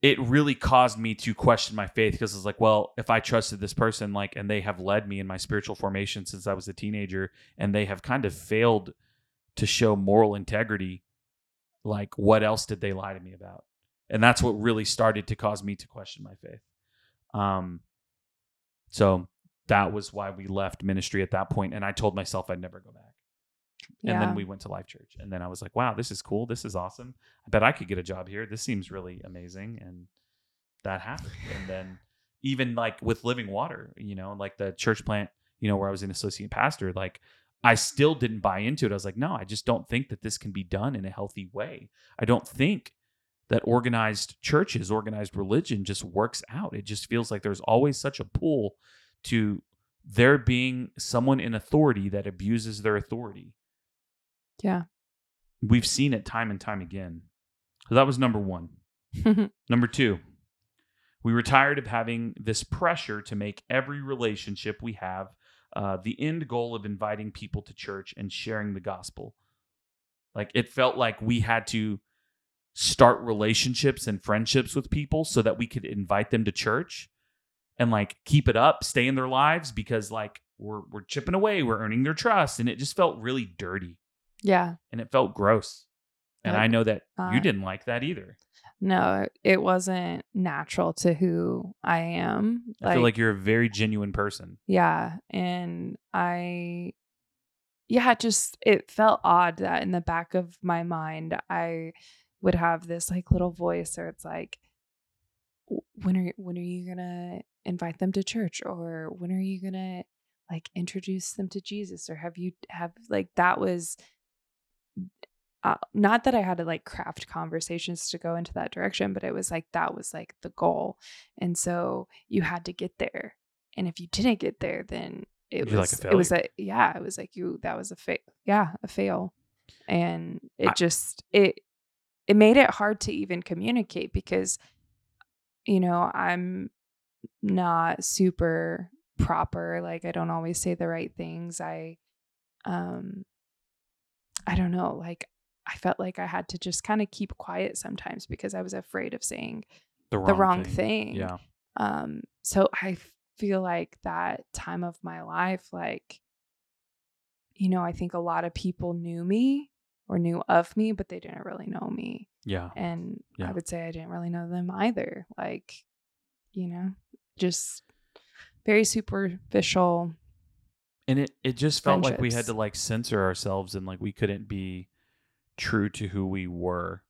It really caused me to question my faith because it's like, well, if I trusted this person, like, and they have led me in my spiritual formation since I was a teenager, and they have kind of failed to show moral integrity, like, what else did they lie to me about? And that's what really started to cause me to question my faith. Um, so that was why we left ministry at that point, and I told myself I'd never go back. And then we went to life church and then i was like wow this is cool. This is awesome. I bet i could get a job here. This seems really amazing and that happened. And then even like with living water you know like the church plant you know where i was an associate pastor like i still didn't buy into it. I was like no i just don't think that this can be done in a healthy way. I don't think that organized churches organized religion just works out it just feels like there's always such a pull to there being someone in authority that abuses their authority yeah. we've seen it time and time again. So that was number one. Number two, we were tired of having this pressure to make every relationship we have uh, the end goal of inviting people to church and sharing the gospel. Like it felt like we had to start relationships and friendships with people so that we could invite them to church and like keep it up, stay in their lives because like we're we're chipping away, we're earning their trust, and it just felt really dirty yeah. and it felt gross. And Like, I know that you uh, didn't like that either. No, it wasn't natural to who I am. I feel like you're a very genuine person. Yeah. And I, yeah, just, it felt odd that in the back of my mind, I would have this like little voice or it's like, when are, when are you going to invite them to church? Or when are you going to like introduce them to Jesus? Or have you, have like, that was, uh, not that I had to like craft conversations to go into that direction, but it was like that was like the goal. And so you had to get there. And if you didn't get there, then it You're like was a it was a yeah, it was like you that was a fail. Yeah, a fail. And it I- just it it made it hard to even communicate because you know, I'm not super proper. Like I don't always say the right things. I um I don't know, like I felt like I had to just kind of keep quiet sometimes because I was afraid of saying The wrong, the wrong thing. Yeah. Um, so I feel like that time of my life, like, you know, I think a lot of people knew me or knew of me, but they didn't really know me. Yeah. And Yeah. I would say I didn't really know them either. Like, you know, just very superficial. And it, it just felt like we had to like censor ourselves and like we couldn't be true to who we were.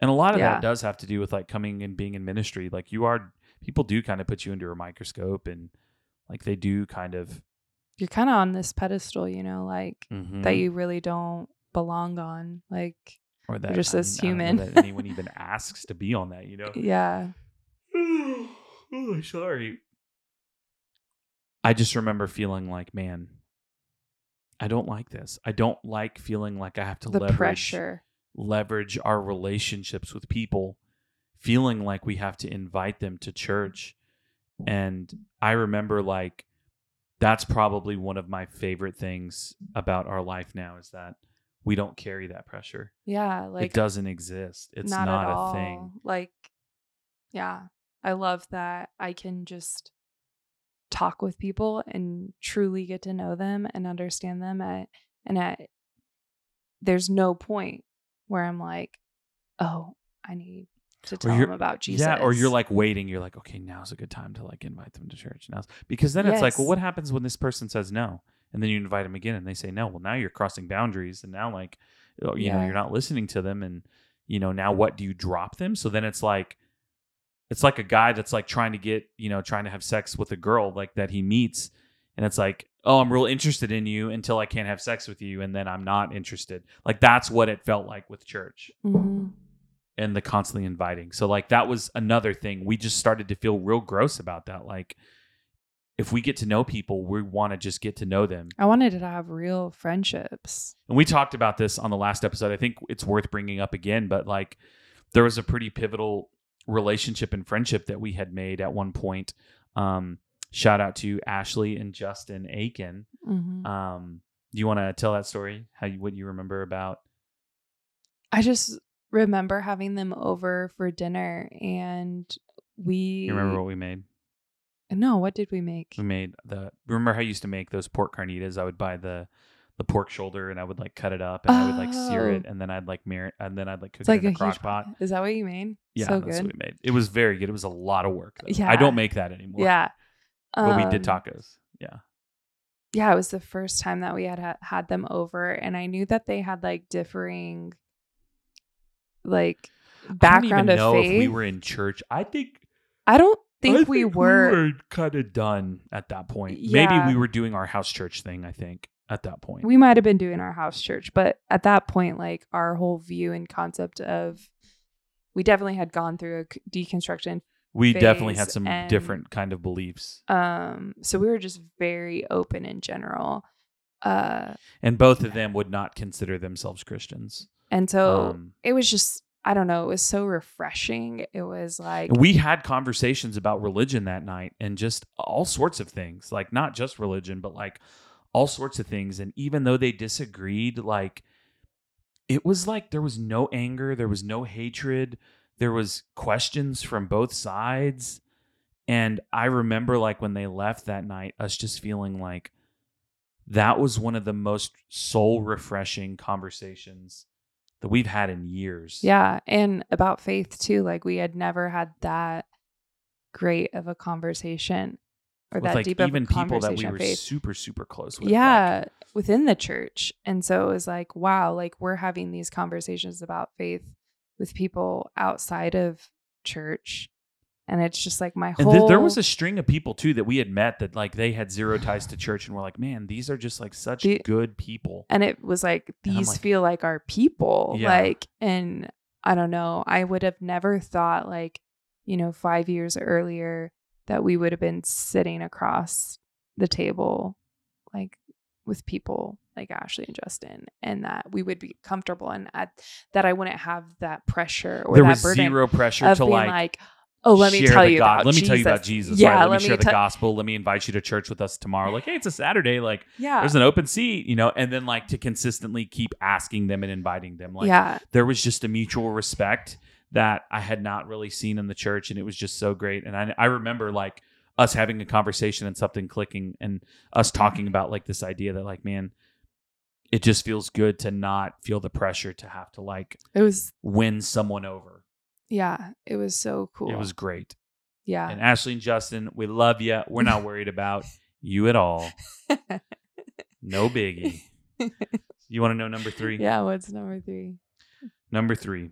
And a lot of Yeah. that does have to do with like coming and being in ministry. Like you are people do kind of put you under a microscope and like they do kind of You're kind of on this pedestal, you know, like that Mhm. you really don't belong on. Like, or that just I this mean, I don't know human. that anyone even asks to be on that, you know. yeah. oh, sorry. I just remember feeling like, man, I don't like this. I don't like feeling like I have to The leverage pressure. leverage our relationships with people, feeling like we have to invite them to church. And I remember like that's probably one of my favorite things about our life now is that we don't carry that pressure. Yeah. Like, it doesn't exist. It's not, not, a all. thing. Like, yeah, I love that I can just talk with people and truly get to know them and understand them at and at there's no point where I'm like, oh, I need to tell them about Jesus. Yeah, or you're like waiting. You're like, okay, now's a good time to like invite them to church. Now, because then it's like, well, what happens when this person says no, and then you invite them again, and they say no? Well, now you're crossing boundaries, and now like, oh, you know, you're not listening to them, and you know, now what do you drop them? So then it's like, it's like a guy that's like trying to get, you know, trying to have sex with a girl like that he meets, and it's like, oh, I'm real interested in you until I can't have sex with you, and then I'm not interested. Like that's what it felt like with church Mhm. and the constantly inviting. So like that was another thing. We just started to feel real gross about that. Like if we get to know people, we want to just get to know them. I wanted to have real friendships. And we talked about this on the last episode. I think it's worth bringing up again, but like there was a pretty pivotal relationship and friendship that we had made at one point. Um, shout out to Ashley and Justin Aiken. Mhm. Um, do you want to tell that story? How you what you remember about? I just remember having them over for dinner and we You remember what we made? No, what did we make? We made the. Remember how I used to make those pork carnitas? I would buy the the pork shoulder and I would like cut it up and I would like sear it Oh. and then I'd like mirror and then I'd like cook It's it like in a a crock pot. Is that what you made? Yeah, so that's good. what we made. It was very good. It was a lot of work. Though. I don't make that anymore. Yeah. but we did Um, tacos. Yeah, yeah, it was the first time that we had ha- had them over, and I knew that they had like differing, like I don't background even of know faith. if we were in church. I think I don't think, I we were. kind of done at that point. Yeah. Maybe we were doing our house church thing. I think at that point. We might have been doing our house church, but at that point, like our whole view and concept of, we definitely had gone through a deconstruction. we definitely had some and- different kind of beliefs, Um, so we were just very open in general. Uh, and both of them would not consider themselves Christians. and so Um, it was just, I don't know, it was so refreshing. It was like, we had conversations about religion that night and just all sorts of things, like not just religion, but like all sorts of things. And even though they disagreed, like it was like there was no anger, there was no hatred, there was questions from both sides. And I remember like when they left that night, us just feeling like that was one of the most soul refreshing conversations that we've had in years. Yeah, and about faith too. Like we had never had that great of a conversation or With that like deep of even a people that we were faith. super, super close with. like- yeah, within the church. And so it was like, wow, like we're having these conversations about faith with people outside of church. And it's just like my whole th- there was a string of people too that we had met that like they had zero ties to church and we're like, man, these are just like such The- good people. and it was like these like- feel like our people Yeah. like and i don't know i would have never thought like you know 5 years earlier that we would have been sitting across the table like with people like Ashley and Justin and that we would be comfortable and at, that I wouldn't have that pressure or there that was burden zero pressure of to being like, like, oh let me share tell the you go- about let me Jesus. tell you about Jesus. yeah right? Let, let me share the gospel. Let me invite you to church with us tomorrow. Like, hey, it's a Saturday. Like, yeah there's an open seat, you know, and then like to consistently keep asking them and inviting them. Like, yeah there was just a mutual respect that I had not really seen in the church, and it was just so great. And I, I remember like us having a conversation and something clicking, and us talking about like this idea that like, man, it just feels good to not feel the pressure to have to like it was win someone over. Yeah it was so cool It was great. yeah And Ashley and Justin, we love you. We're not worried about you at all. No biggie. You want to know number three? yeah what's number three Number three,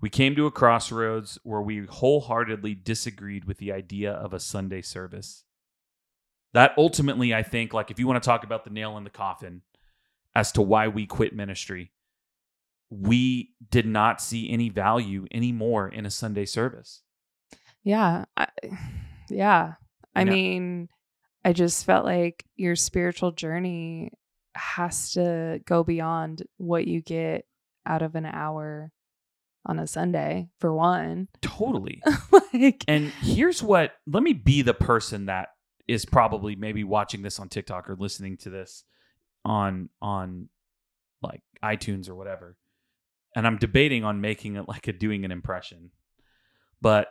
we came to a crossroads where we wholeheartedly disagreed with the idea of a Sunday service. That ultimately, I think, like if you want to talk about the nail in the coffin as to why we quit ministry, we did not see any value anymore in a Sunday service. Yeah. I, yeah. I You know- mean, I just felt like your spiritual journey has to go beyond what you get out of an hour on a Sunday, for one. Totally. like, And here's what let me be the person that is probably maybe watching this on TikTok or listening to this on on like iTunes or whatever. And I'm debating on making it like a doing an impression. But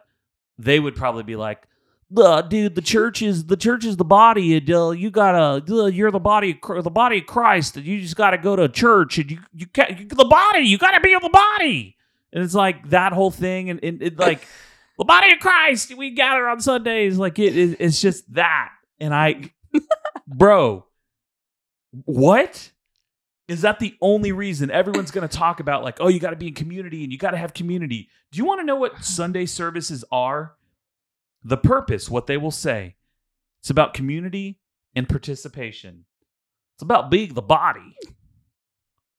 they would probably be like, the dude, the church is the church is the body, and uh, you gotta uh, you're the body, of the body of Christ, and you just gotta go to church, and you you can't the body, you gotta be in the body, and it's like that whole thing, and, and it, like the body of Christ, we gather on Sundays, like it, it it's just that, and I, bro, what? Is that the only reason everyone's going to talk about like, oh, you got to be in community and you got to have community? Do you want to know what Sunday services are? The purpose, what they will say. It's about community and participation. It's about being the body.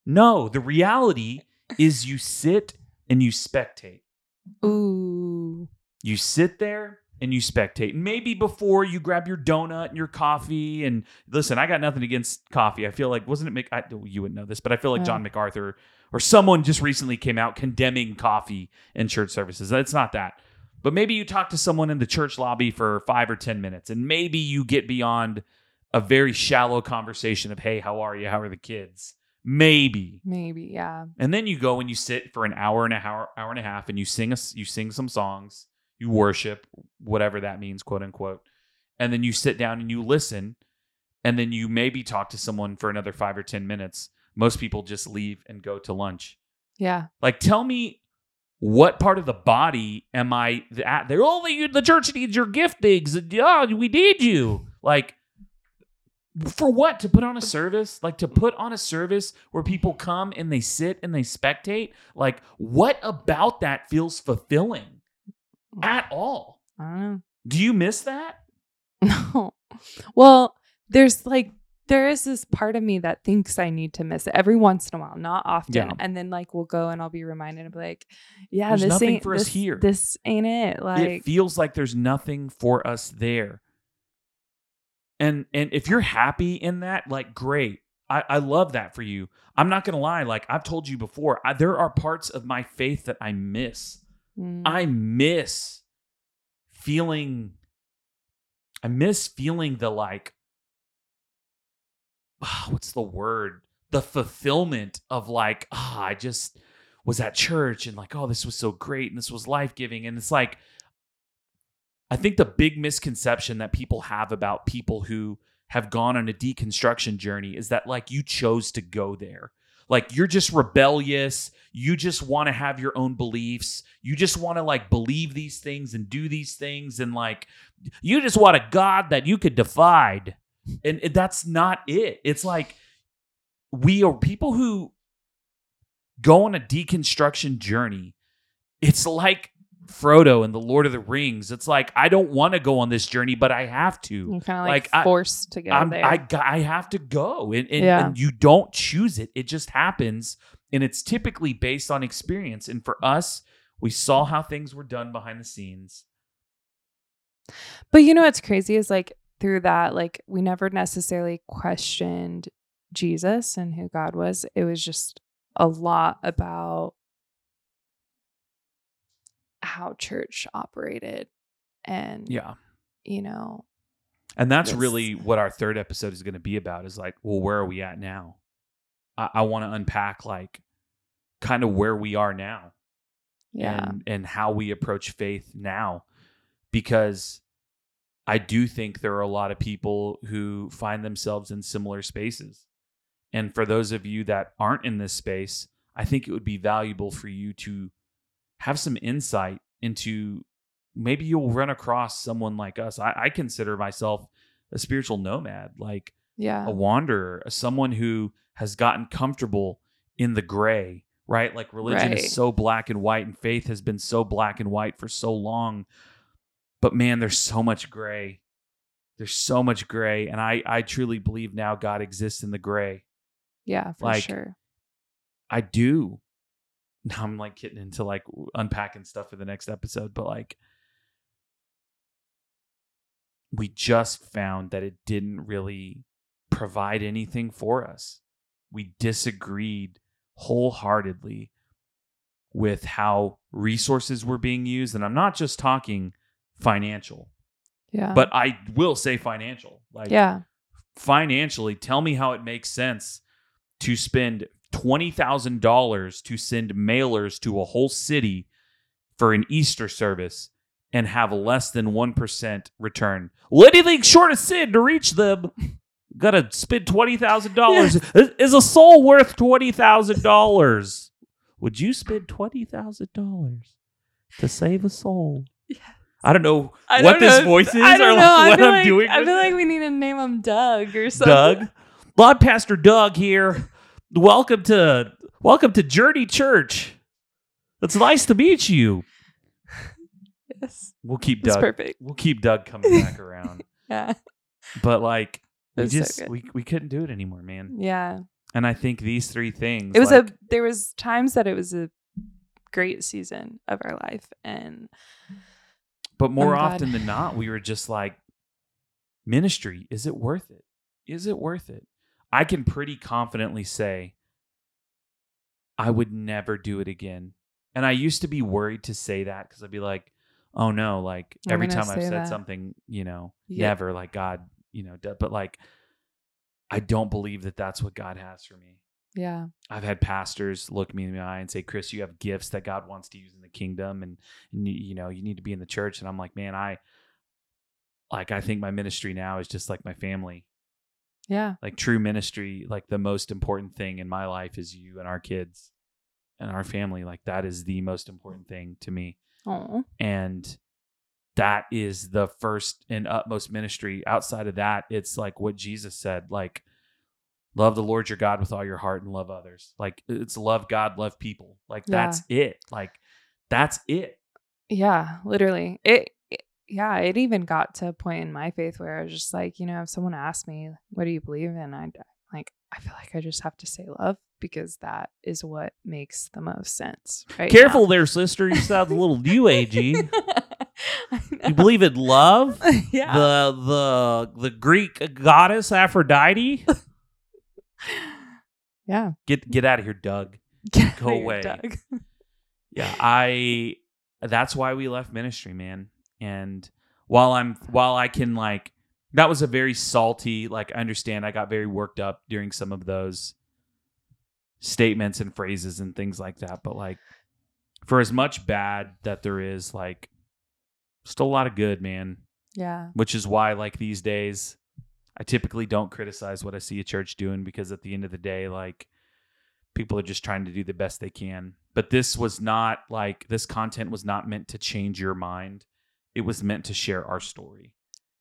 No, the reality is you sit and you spectate. Ooh. You sit there and you spectate. Maybe before you grab your donut and your coffee. And listen, I got nothing against coffee. I feel like wasn't it? Mc, I, you wouldn't know this, but I feel like John MacArthur or someone just recently came out condemning coffee in church services. It's not that. But maybe you talk to someone in the church lobby for five or ten minutes, and maybe you get beyond a very shallow conversation of, "Hey, how are you? How are the kids?" Maybe. Maybe, yeah. And then you go and you sit for an hour and a hour, hour and a half, and you sing a, you sing some songs, you worship, whatever that means, quote unquote. And then you sit down and you listen, and then you maybe talk to someone for another five or ten minutes. Most people just leave and go to lunch. Yeah. Like, tell me what part of the body am I at? They're only you. The church needs your giftings. Yeah, we need you. Like, for what? To put on a service? Like to put on a service where people come and they sit and they spectate? Like, what about that feels fulfilling at all? I don't know. Do you miss that? No. Well, there's like there is this part of me that thinks I need to miss it every once in a while, not often. Yeah. And then like we'll go and I'll be reminded of like, yeah, There's this nothing ain't for us here. This ain't it. Like it feels like there's nothing for us there. And and if you're happy in that, like great. I, I love that for you. I'm not gonna lie, like I've told you before, I, there are parts of my faith that I miss. Mm, I miss feeling I miss feeling the like ah, what's the word? The fulfillment of like, ah, I just was at church and like, oh, this was so great and this was life-giving. And it's like I think the big misconception that people have about people who have gone on a deconstruction journey is that like you chose to go there. Like you're just rebellious. You just want to have your own beliefs. You just want to like believe these things and do these things. And like you just want a God that you could defy. And and that's not it. It's like we are people who go on a deconstruction journey. It's like Frodo and the Lord of the Rings. It's like I don't want to go on this journey, but I have to. you're kind of like, like, I- forced to go I'm, there. I I have to go, and and, Yeah. and you don't choose it; it just happens, and it's typically based on experience. And for us, we saw how things were done behind the scenes. But you know what's crazy is like through that, like we never necessarily questioned Jesus and who God was. It was just a lot about how church operated and Yeah, you know and that's Yes. really what our third episode is going to be about. Is like, well, where are we at now? I, I want to unpack like kind of where we are now. yeah and and how we approach faith now because I do think there are a lot of people who find themselves in similar spaces. And for those of you that aren't in this space, I think it would be valuable for you to have some insight into maybe you'll run across someone like us. I, I consider myself a spiritual nomad, like yeah a wanderer, someone who has gotten comfortable in the gray, right? Like religion Right. is so black and white and faith has been so black and white for so long. But man, there's so much gray. There's so much gray. And I, I truly believe now God exists in the gray. yeah for like, sure I do. Now I'm like getting into like unpacking stuff for the next episode, but like we just found that it didn't really provide anything for us. We disagreed wholeheartedly with how resources were being used. And I'm not just talking financial, yeah but I will say financial. Like yeah financially, tell me how it makes sense to spend $20,000 to send mailers to a whole city for an Easter service and have less than 1% return. Well, anything short of sin to reach them, gotta spend $20,000. Is- Is a soul worth $20,000? Would you spend $20,000 to save a soul? Yes. I don't know I what don't this know. voice is I or don't like know. What I'm like, doing. I feel like we need to name him Doug or something. Doug. Well, Pastor Doug here. Welcome to welcome to Journey Church. It's nice to meet you. Yes. We'll keep Doug. perfect. We'll keep Doug coming back around. Yeah. But like we That's so just we, we couldn't do it anymore, man. Yeah. And I think these three things It was like, a there was times that it was a great season of our life and but more glad. often than not, we were just like ministry, is it worth it? Is it worth it? I can pretty confidently say I would never do it again. And I used to be worried to say that because I'd be like, oh no, like I'm every time I've said that. something, you know, Yeah. never like God, you know, but like I don't believe that that's what God has for me. yeah. I've had pastors look me in the eye and say, "Chris, you have gifts that God wants to use in the kingdom, and, and you, you know you need to be in the church." And I'm like, man, I like I think my ministry now is just like my family. Yeah. Like true ministry, like the most important thing in my life is you and our kids and our family. Like that is the most important thing to me, Oh. and that is the first and utmost ministry. Outside of that, it's like what Jesus said, like love the Lord your God with all your heart and love others. Like it's love God, love people. Like Yeah. that's it. Like that's it. Yeah, literally. It, it yeah, it even got to a point in my faith where I was just like, you know, if someone asked me, what do you believe in? I like I feel like I just have to say love because that is what makes the most sense. Right. Careful there, sister. You sound a little new agey. You believe in love? yeah. The the the Greek goddess Aphrodite? yeah. Get get out of here, Doug. Get Go of here, away. Doug. Yeah, I that's why we left ministry, man. And while I'm while I can like that was a very salty, like I understand I got very worked up during some of those statements and phrases and things like that, but like for as much bad that there is, like still a lot of good, man. Yeah. Which is why like these days I typically don't criticize what I see a church doing because at the end of the day, like people are just trying to do the best they can. But this was not like this content was not meant to change your mind. It was meant to share our story.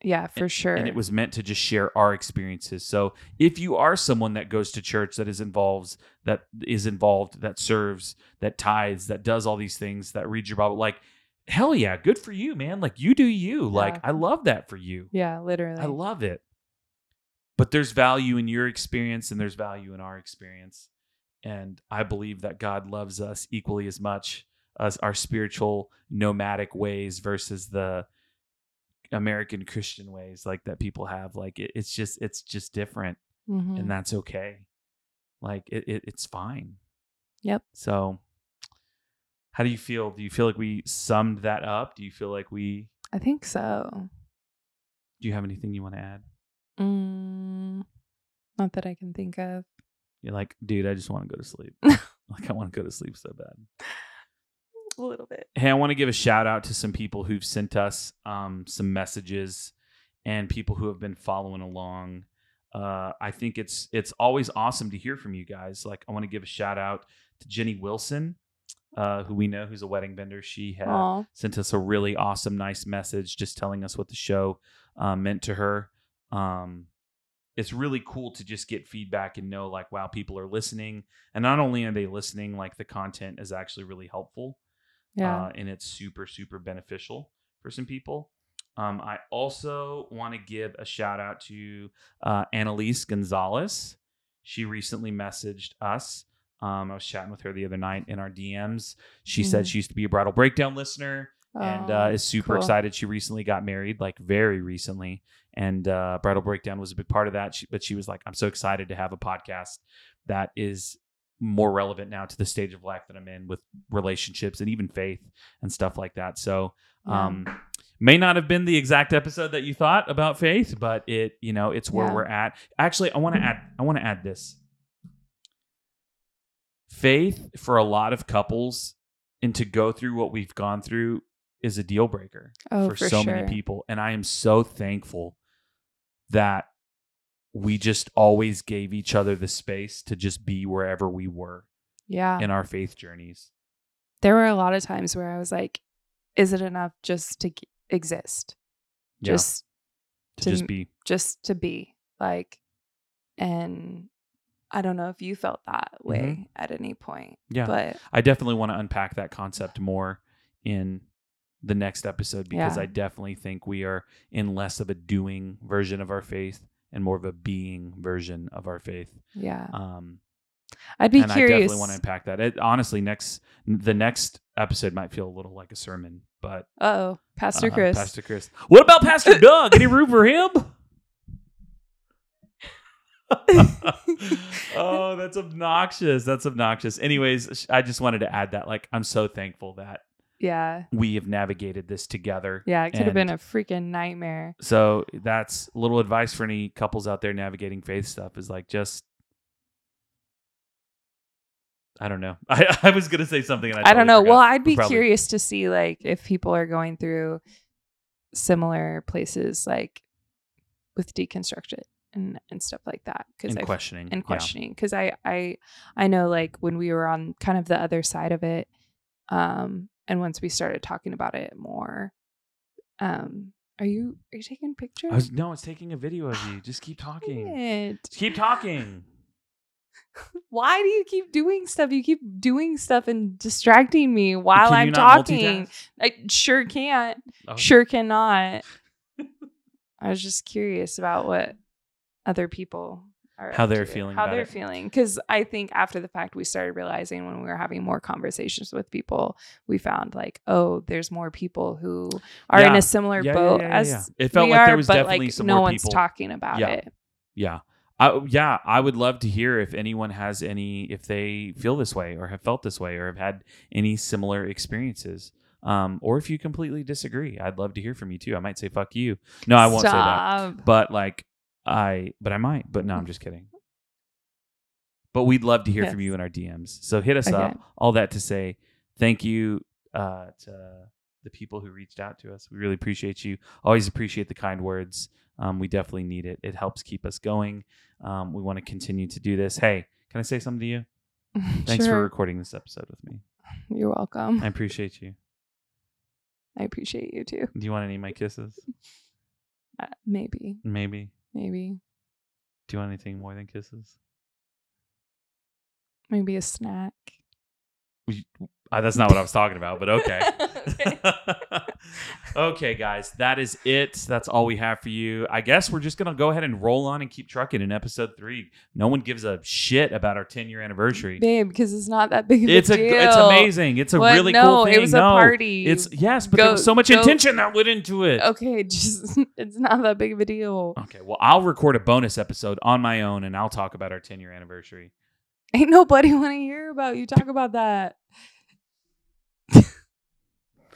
Yeah, for sure. And it was meant to just share our experiences. So if you are someone that goes to church that is involved, that is involved, that serves, that tithes, that does all these things, that reads your Bible, like hell yeah, good for you, man. Like you do you. Like I love that for you. yeah, literally. I love it. But there's value in your experience and there's value in our experience. And I believe that God loves us equally as much as our spiritual nomadic ways versus the American Christian ways like that people have. Like it, it's just it's just different Mhm. and that's okay. Like it, it it's fine. Yep. So how do you feel? Do you feel like we summed that up? Do you feel like we I think so. do you have anything you want to add? Mm, not that I can think of. You're like, dude, I just want to go to sleep. like, I want to go to sleep so bad. A little bit. Hey, I want to give a shout out to some people who've sent us um, some messages and people who have been following along. Uh, I think it's it's always awesome to hear from you guys. Like, I want to give a shout out to Jenny Wilson, uh, who we know who's a wedding vendor. She had Aw. sent us a really awesome, nice message just telling us what the show uh, meant to her. Um, it's really cool to just get feedback and know, like, wow, people are listening. And not only are they listening, like, the content is actually really helpful Yeah. uh, and it's super, super beneficial for some people. Um, I also want to give a shout out to uh, Annalise Gonzalez. She recently messaged us. Um, I was chatting with her the other night in our DMs. She said Mhm. she used to be a Bridal Breakdown listener and uh, Oh, is super cool. excited. She recently got married, like very recently, and uh, Bridal Breakdown was a big part of that. She, but she was like, "I'm so excited to have a podcast that is more relevant now to the stage of life that I'm in with relationships and even faith and stuff like that." So, Yeah. um, may not have been the exact episode that you thought about faith, but it, you know, it's where Yeah. we're at. Actually, I want to add, I want to add this. Faith for a lot of couples and to go through what we've gone through is a deal breaker Oh, for, for so sure. many people. And I am so thankful that we just always gave each other the space to just be wherever we were Yeah. in our faith journeys. there were a lot of times where I was like, is it enough just to g- exist? Yeah, Just to to just be. just to be like and I don't know if you felt that way at any point. Mm-hmm. Yeah. But I definitely want to unpack that concept more in the next episode because Yeah. I definitely think we are in less of a doing version of our faith and more of a being version of our faith. yeah. Um, I'd be and I definitely want to unpack that. It, honestly, next the next episode might feel a little like a sermon, but oh, Pastor uh, Chris. Pastor Chris. What about Pastor Doug? Any room for him? oh, that's obnoxious. That's obnoxious. Anyways, I just wanted to add that. Like, I'm so thankful that yeah. we have navigated this together. Yeah, it could have been a freaking nightmare. So that's a little advice for any couples out there navigating faith stuff is like just I don't know. I, I was gonna say something and I, I don't totally know. Well. I'd be Probably- curious to see like if people are going through similar places like with deconstruction and and stuff like that because and questioning. and questioning because I I I know like when we were on kind of the other side of it, um, and once we started talking about it more, um, are you are you taking pictures? Was no, it's taking a video of you. Just keep talking. Just keep talking. Why do you keep doing stuff? You keep doing stuff and distracting me while I'm talking. I sure can't. Oh, Sure cannot. I was just curious about what other people How they're feeling How they're it. feeling. Because I think after the fact, we started realizing when we were having more conversations with people, we found like, oh, there's more people who are in a similar Yeah, yeah, boat yeah, yeah, as yeah. It felt we like there are, was but definitely like some no more one's people. talking about Yeah. it. Yeah. I, yeah, I would love to hear if anyone has any, if they feel this way or have felt this way or have had any similar experiences. Um, or if you completely disagree, I'd love to hear from you too. I might say "fuck you." No, I won't say that. But like, I, but I might. But no, I'm just kidding. But we'd love to hear from you in our DMs. So hit us Okay. up. All that to say, thank you uh, to the people who reached out to us. We really appreciate you. Always appreciate the kind words. Um, we definitely need it. It helps keep us going. Um, we want to continue to do this. Hey, can I say something to you? Thanks for recording this episode with me. You're welcome. I appreciate you. I appreciate you too. Do you want any of my kisses? Uh, maybe, Maybe. Maybe, Do you want anything more than kisses? maybe a snack. Uh, that's not what I was talking about, but okay. Okay. okay, guys, that is it. That's all we have for you. I guess we're just gonna go ahead and roll on and keep trucking in episode three. No one gives a shit about our 10 year anniversary. Babe, because it's not that big of It's a deal. it's amazing. It's a What? really no, cool thing. it was no, a party. It's yes, but there was so much go- intention that went into it. okay. Just it's not that big of a deal. Okay, well, I'll record a bonus episode on my own and I'll talk about our 10 year anniversary. Ain't nobody want to hear about you talk about that.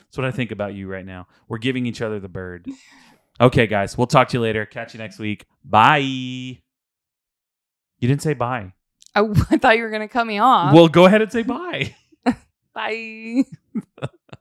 That's what I think about you right now. We're giving each other the bird. Okay, guys, we'll talk to you later. Catch you next week. Bye. You didn't say bye. I, I thought you were gonna cut me off. Well, go ahead and say bye. Bye.